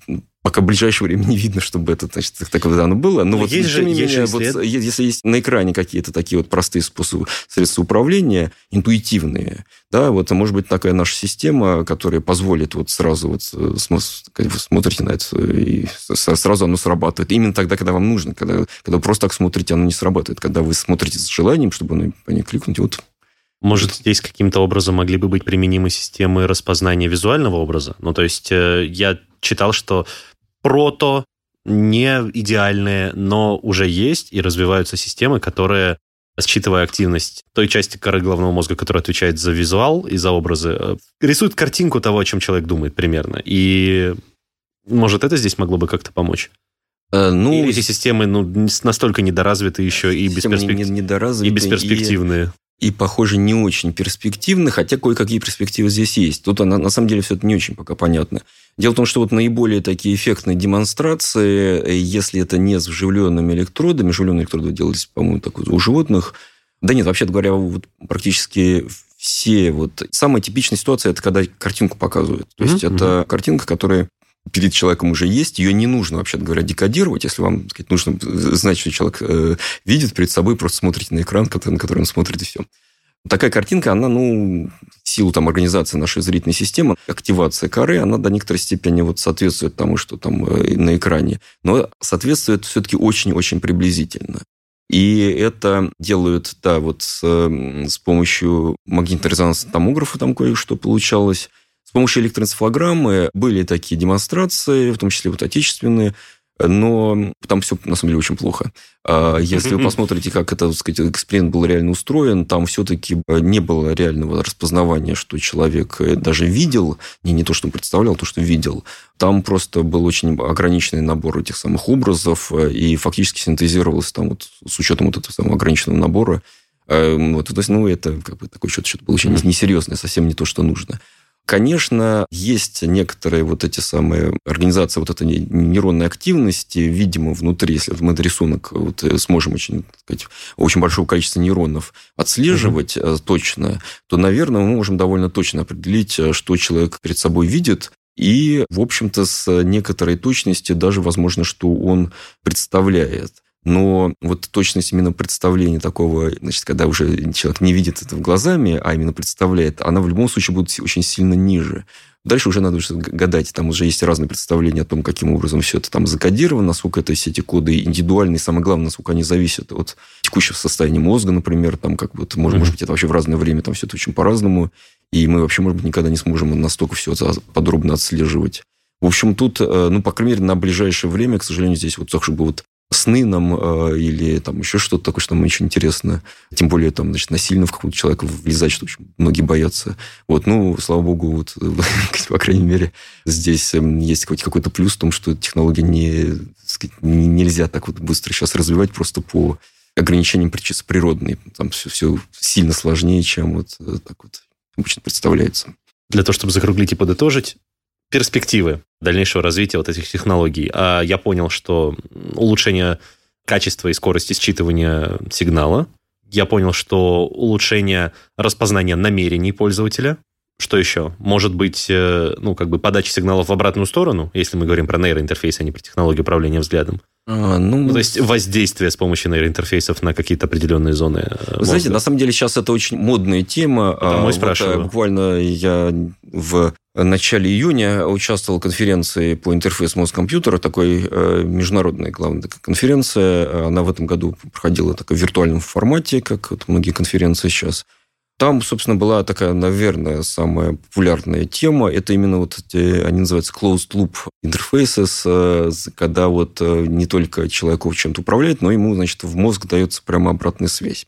пока в ближайшее время не видно, чтобы это, значит, так вот оно было. Но, Но вот, есть же, менее, есть вот, если есть на экране какие-то такие вот простые способы, средства управления, интуитивные, да, вот, может быть, такая наша система, которая позволит вот сразу вот э, вы смотрите на это, и сразу оно срабатывает. Именно тогда, когда вам нужно. Когда, когда вы просто так смотрите, оно не срабатывает. Когда вы смотрите с желанием, чтобы оно, по ней кликнуть, вот может, здесь каким-то образом могли бы быть применимы системы распознания визуального образа? Ну, то есть э, я читал, что прото, не идеальные, но уже есть и развиваются системы, которые, считывая активность той части коры головного мозга, которая отвечает за визуал и за образы, э, рисуют картинку того, о чем человек думает примерно. И, может, это здесь могло бы как-то помочь? Э, ну, Или эти системы ну, настолько недоразвиты еще и, бесперспек... не, недоразвиты, и бесперспективные. И, похоже, не очень перспективны, хотя кое-какие перспективы здесь есть. Тут, на, на самом деле, все это не очень пока понятно. Дело в том, что вот наиболее такие эффектные демонстрации, э, если это не с вживленными электродами, вживленные электроды делались, по-моему, так вот, у животных, да нет, вообще говоря, вот практически все вот... Самая типичная ситуация – это когда картинку показывают. То есть, mm-hmm. это картинка, которая перед человеком уже есть, ее не нужно, вообще говоря, декодировать. Если вам сказать, нужно знать, что человек э, видит перед собой, просто смотрите на экран, на который он смотрит, и все. Такая картинка, она, ну, в силу там организации нашей зрительной системы, активация коры, она до некоторой степени вот соответствует тому, что там э, на экране, но соответствует все-таки очень-очень приблизительно. И это делают, да, вот с, с помощью магнитно-резонансного томографа там кое-что получалось. Помощью электроэнцефалограммы были такие демонстрации, в том числе вот отечественные, но там все, на самом деле, очень плохо. А если вы посмотрите, как это, так сказать, эксперимент был реально устроен, там все-таки не было реального распознавания, что человек даже видел, не, не то, что он представлял, а то, что видел. Там просто был очень ограниченный набор этих самых образов, и фактически синтезировался там вот с учетом вот этого самого ограниченного набора. Э, вот, то есть, ну, это как бы такое что-то, что-то было очень несерьезное, совсем не то, что нужно. Конечно, есть некоторые вот эти самые организации вот этой нейронной активности, видимо, внутри, если мы рисунок вот э, сможем очень, так сказать, очень большого количества нейронов отслеживать угу. точно, то, наверное, мы можем довольно точно определить, э, что человек перед собой видит, и, в общем-то, с некоторой точностью даже возможно, что он представляет. Но вот точность именно представления такого, значит, когда уже человек не видит это глазами, а именно представляет, она в любом случае будет очень сильно ниже. Дальше уже надо гадать. Там уже есть разные представления о том, каким образом все это там закодировано, насколько это все эти коды индивидуальные, и самое главное, насколько они зависят от текущего состояния мозга, например, там как вот, может, mm-hmm. может быть, это вообще в разное время, там все это очень по-разному, и мы вообще, может быть, никогда не сможем настолько все это подробно отслеживать. В общем, тут, э, ну, по крайней мере, на ближайшее время, к сожалению, здесь вот так, чтобы вот сны нам э, или там еще что-то такое, что нам очень интересно. Тем более там, значит, насильно в какого-то человека влезать, что очень многие боятся. Вот, ну, слава богу, вот, по крайней мере, здесь эм, есть хоть какой-то плюс в том, что технологии не, сказать, нельзя так вот быстро сейчас развивать просто по ограничениям чисто природной. Там все, все сильно сложнее, чем вот э, так вот обычно представляется. Для того, чтобы закруглить и подытожить, перспективы дальнейшего развития вот этих технологий. А я понял, что улучшение качества и скорости считывания сигнала. Я понял, что улучшение распознания намерений пользователя. Что еще? Может быть, э, ну, как бы подача сигналов в обратную сторону, если мы говорим про нейроинтерфейс, а не про технологию управления взглядом. А, ну, ну, то есть воздействие с помощью нейроинтерфейсов на какие-то определенные зоны. Э, Вы мозга. знаете, на самом деле сейчас это очень модная тема. Потому а, вот, спрашиваю. Буквально я в начале июня участвовал в конференции по интерфейсу мозг-компьютера, такой э, международная главная конференция. Она в этом году проходила так, в виртуальном формате, как вот многие конференции сейчас. Там, собственно, была такая, наверное, самая популярная тема. Это именно вот эти, они называются closed loop interfaces, когда вот э, не только человеку чем-то управляет, но ему, значит, в мозг дается прямо обратная связь.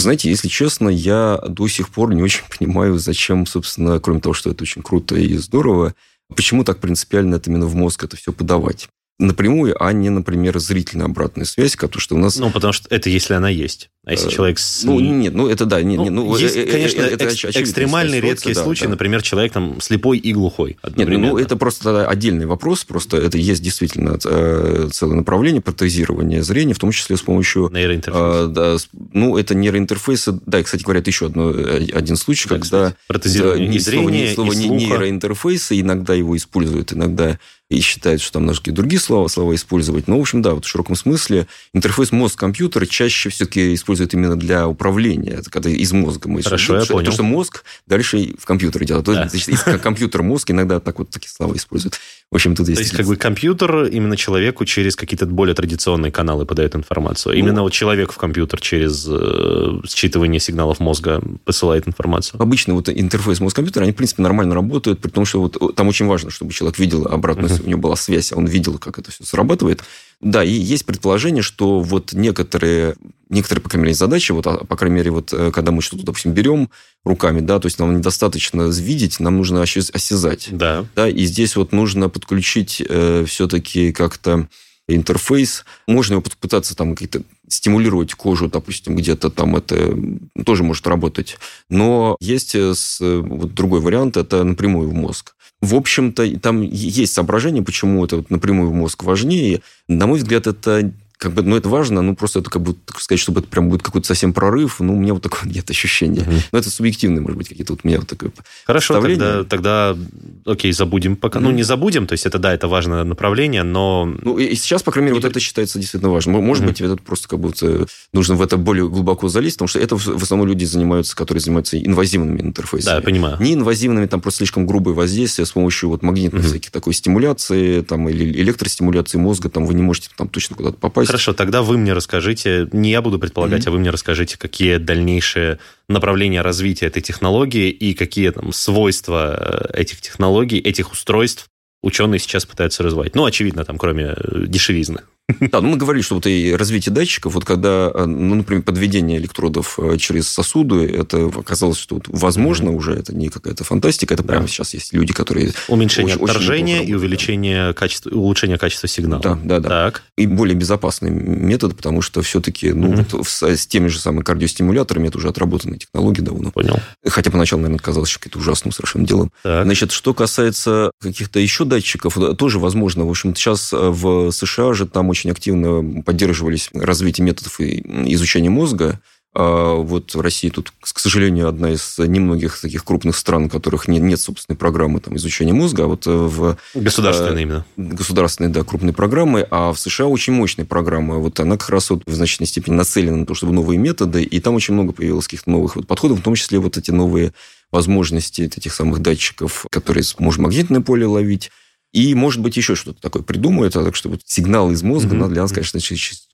Знаете, если честно, я до сих пор не очень понимаю, зачем, собственно, кроме того, что это очень круто и здорово, почему так принципиально это именно в мозг это все подавать напрямую, а не, например, зрительная обратная связь, потому что у нас... Ну, потому что это если она есть. А если э, человек... С... Ну, нет, ну, это да. Не, ну, ну, есть, э, э, конечно, это экс- экстремальные редкие да, случаи, да. например, человек там слепой и глухой. Нет, ну, это просто отдельный вопрос, просто это есть действительно целое направление протезирования зрения, в том числе с помощью... Нейроинтерфейса. Да, ну, это нейроинтерфейсы. Да, и, кстати говоря, это еще одно, один случай, да, когда... Протезирование да, и зрения, слово, и слуха. нейроинтерфейсы, иногда его используют, иногда и считают, что там какие-то другие слова, слова использовать. Но, в общем, да, вот в широком смысле интерфейс мозг-компьютер чаще все-таки используют именно для управления, это когда из мозга мы Хорошо, я понял. То, что мозг дальше в компьютер идет. Да. То есть, компьютер-мозг иногда так вот такие слова используют. В общем, тут есть... То есть, как бы компьютер именно человеку через какие-то более традиционные каналы подает информацию. Именно ну, вот человек в компьютер через э, считывание сигналов мозга посылает информацию. Обычно вот интерфейс мозг-компьютера, они, в принципе, нормально работают, при том, что вот там очень важно, чтобы человек видел обратную. У него была связь, он видел, как это все срабатывает. Да, и есть предположение, что вот некоторые, некоторые, по крайней мере, задачи, вот, а, по крайней мере, вот, э, когда мы что-то, допустим, берем руками, да, то есть нам недостаточно видеть, нам нужно осязать. Да. Да, и здесь вот нужно подключить э, все-таки как-то интерфейс. Можно его попытаться там какие-то стимулировать кожу, допустим, где-то там это тоже может работать. Но есть э, вот другой вариант, это напрямую в мозг. В общем-то, там есть соображение, почему это вот напрямую в мозг важнее. На мой взгляд, это как бы, ну, это важно, ну, просто это как бы, так сказать, чтобы это прям будет какой-то совсем прорыв, ну, у меня вот такого нет ощущения. Mm-hmm. Но это субъективные, может быть, какие-то вот у меня вот такое Хорошо, тогда, тогда, окей, забудем пока. Mm-hmm. Ну, не забудем, то есть это, да, это важное направление, но... Ну, и сейчас, по крайней мере, вот это считается действительно важным. Может mm-hmm. быть, это просто как будто нужно в это более глубоко залезть, потому что это в основном люди занимаются, которые занимаются инвазивными интерфейсами. Да, я понимаю. Не инвазивными, там просто слишком грубые воздействия с помощью вот магнитных mm-hmm. всяких такой стимуляции, там, или электростимуляции мозга, там, вы не можете там точно куда-то попасть. Хорошо, тогда вы мне расскажите, не я буду предполагать, mm-hmm. а вы мне расскажите, какие дальнейшие направления развития этой технологии и какие там свойства э, этих технологий, этих устройств ученые сейчас пытаются развивать. Ну, очевидно, там, кроме э, дешевизны. Да, ну мы говорили, что вот и развитие датчиков, вот когда, э, ну, например, подведение электродов э, через сосуды, это оказалось, что вот возможно mm-hmm. уже, это не какая-то фантастика, это да. прямо сейчас есть люди, которые... Уменьшение очень, отторжения очень и увеличение качества, улучшение качества сигнала. Да, да, да. Так. И более безопасный метод, потому что все-таки, ну, mm-hmm. вот с, с теми же самыми кардиостимуляторами это уже отработанные технологии давно. Понял. Хотя поначалу, наверное, казалось каким-то ужасным совершенно делом. Так. Значит, что касается каких-то еще датчиков, тоже возможно. В общем, сейчас э, в США же там очень очень активно поддерживались развитие методов изучения мозга. А вот Россия тут, к сожалению, одна из немногих таких крупных стран, у которых нет, нет собственной программы там, изучения мозга, а вот в... Государственной именно. Государственной, да, крупной программы, а в США очень мощная программа. Вот она как раз вот в значительной степени нацелена на то, чтобы новые методы, и там очень много появилось каких-то новых вот подходов, в том числе вот эти новые возможности этих самых датчиков, которые сможет магнитное поле ловить, и, может быть, еще что-то такое придумают, а так что вот сигнал из мозга, mm-hmm. для нас, конечно,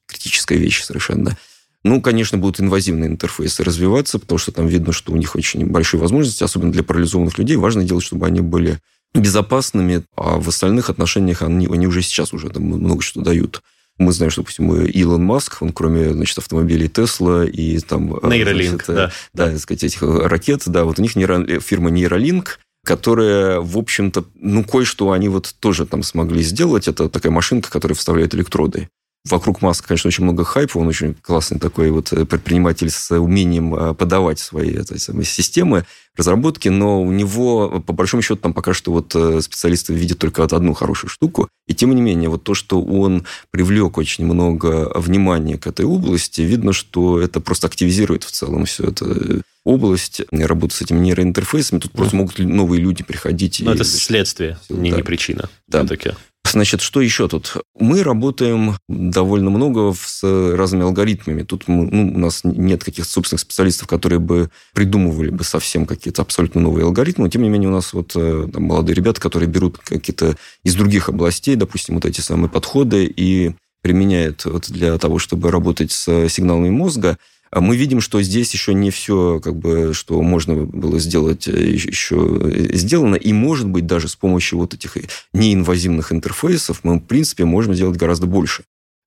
критическая вещь совершенно. Ну, конечно, будут инвазивные интерфейсы развиваться, потому что там видно, что у них очень большие возможности, особенно для парализованных людей. Важно делать, чтобы они были безопасными, а в остальных отношениях они, они уже сейчас уже там много что дают. Мы знаем, что, допустим, Илон Маск, он кроме, значит, автомобилей Тесла и там... Нейролинк, да. Да, так сказать, этих ракет, да, вот у них нейро... фирма Нейролинк, которая, в общем-то, ну, кое-что они вот тоже там смогли сделать. Это такая машинка, которая вставляет электроды. Вокруг Маска, конечно, очень много хайпа, он очень классный такой вот э, предприниматель с умением э, подавать свои этой самой системы разработки, но у него, по большому счету, там пока что вот э, специалисты видят только одну хорошую штуку, и тем не менее, вот то, что он привлек очень много внимания к этой области, видно, что это просто активизирует в целом все это область работы с этими нейроинтерфейсами. Тут просто могут новые люди приходить. Но и, это следствие, не, да. не причина. Да. Все-таки. Значит, что еще тут? Мы работаем довольно много с разными алгоритмами. Тут мы, ну, у нас нет каких-то собственных специалистов, которые бы придумывали бы совсем какие-то абсолютно новые алгоритмы. Тем не менее, у нас вот э, там, молодые ребята, которые берут какие-то из других областей, допустим, вот эти самые подходы и применяют вот для того, чтобы работать с сигналами мозга – мы видим, что здесь еще не все, как бы, что можно было сделать, э, еще э, сделано. И, может быть, даже с помощью вот этих неинвазивных интерфейсов мы, в принципе, можем сделать гораздо больше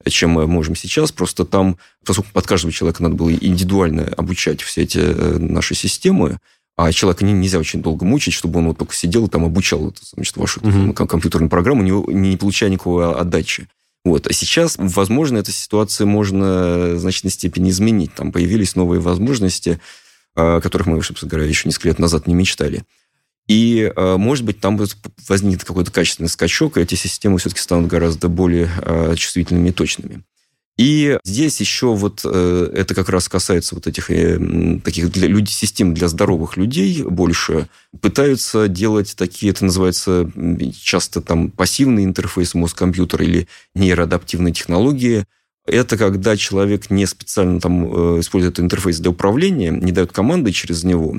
чем мы можем сейчас. Просто там, поскольку под каждого человека надо было индивидуально обучать все эти э, наши системы, а человека нельзя очень долго мучить, чтобы он вот только сидел и там обучал значит, вашу угу. компьютерную программу, не, не получая никакой отдачи. Вот. А сейчас, возможно, эту ситуацию можно в значительной степени изменить. Там появились новые возможности, о которых мы, собственно говоря, еще несколько лет назад не мечтали. И, а, может быть, там возникнет какой-то качественный скачок, и эти системы все-таки станут гораздо более чувствительными и точными. И здесь еще вот э, это как раз касается вот этих э, таких для людей, систем для здоровых людей больше. Пытаются делать такие, это называется часто там пассивный интерфейс мозг-компьютер или нейроадаптивные технологии. Это когда человек не специально там э, использует интерфейс для управления, не дает команды через него,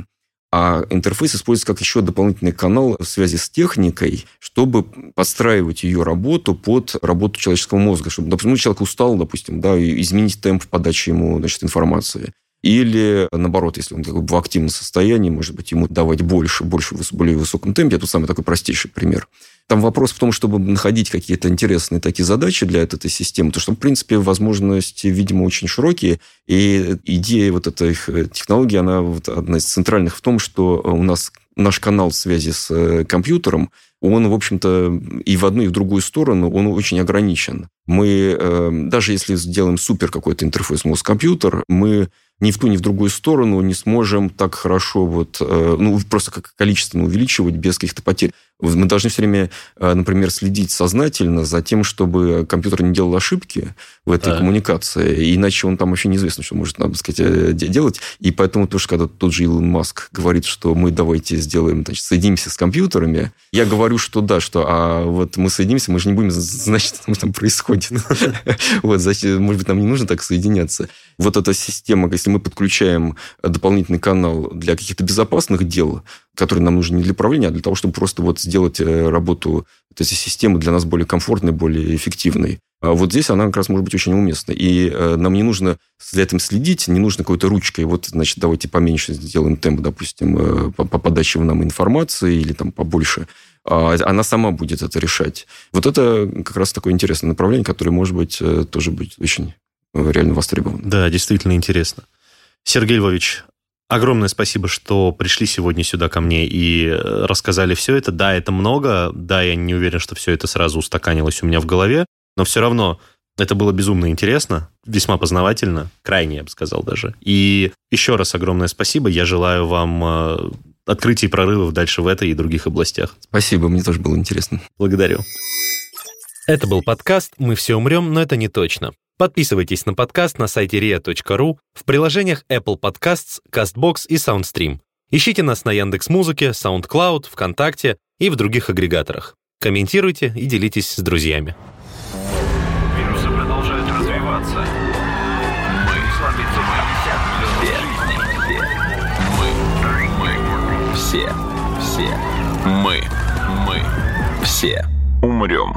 а интерфейс используется как еще дополнительный канал в связи с техникой, чтобы подстраивать ее работу под работу человеческого мозга. Чтобы, допустим, ну, человек устал, допустим, да, и изменить темп подачи ему значит, информации. Или, наоборот, если он в активном состоянии, может быть, ему давать больше, больше в более высоком темпе. Это самый такой простейший пример. Там вопрос в том, чтобы находить какие-то интересные такие задачи для этой системы, то что, в принципе, возможности, видимо, очень широкие. И идея вот этой технологии, она вот одна из центральных в том, что у нас наш канал связи с э, компьютером, он, в общем-то, и в одну, и в другую сторону, он очень ограничен. Мы, э, даже если сделаем супер какой-то интерфейс мозг-компьютер, мы ни в ту, ни в другую сторону не сможем так хорошо вот, э, ну, просто как количественно увеличивать без каких-то потерь. Мы должны все время, э, например, следить сознательно за тем, чтобы компьютер не делал ошибки в этой да. коммуникации, иначе он там вообще неизвестно, что может, надо сказать, э, делать. И поэтому тоже, когда тот же Илон Маск говорит, что мы давайте сделаем, значит, соединимся с компьютерами, я говорю, что да, что а вот мы соединимся, мы же не будем знать, что там происходит. Вот, может быть, нам не нужно так соединяться. Вот эта система, если мы подключаем дополнительный канал для каких-то безопасных дел, который нам нужен не для управления, а для того, чтобы просто вот сделать э, работу вот этой системы для нас более комфортной, более эффективной. А вот здесь она как раз может быть очень уместна. И э, нам не нужно за этим следить, не нужно какой-то ручкой, вот, значит, давайте поменьше сделаем темп, допустим, э, по, по подаче нам информации или там побольше. А она сама будет это решать. Вот это как раз такое интересное направление, которое, может быть, тоже будет очень реально востребовано. Да, действительно интересно. Сергей Львович, Огромное спасибо, что пришли сегодня сюда ко мне и э, рассказали все это. Да, это много, да, я не уверен, что все это сразу устаканилось у меня в голове, но все равно это было безумно интересно, весьма познавательно, крайне, я бы сказал даже. И еще раз огромное спасибо. Я желаю вам э, открытий и прорывов дальше в этой и других областях. Спасибо, мне тоже было интересно. Благодарю. Это был подкаст «Мы все умрем, но это не точно». Подписывайтесь на подкаст на сайте ria.ru, в приложениях Apple Podcasts, CastBox и SoundStream. Ищите нас на Яндекс.Музыке, SoundCloud, ВКонтакте и в других агрегаторах. Комментируйте и делитесь с друзьями. Вирусы продолжают развиваться. Мы слабится мы. Все. Мы. Мы. Все. Все. Мы. Мы. Все. Умрем.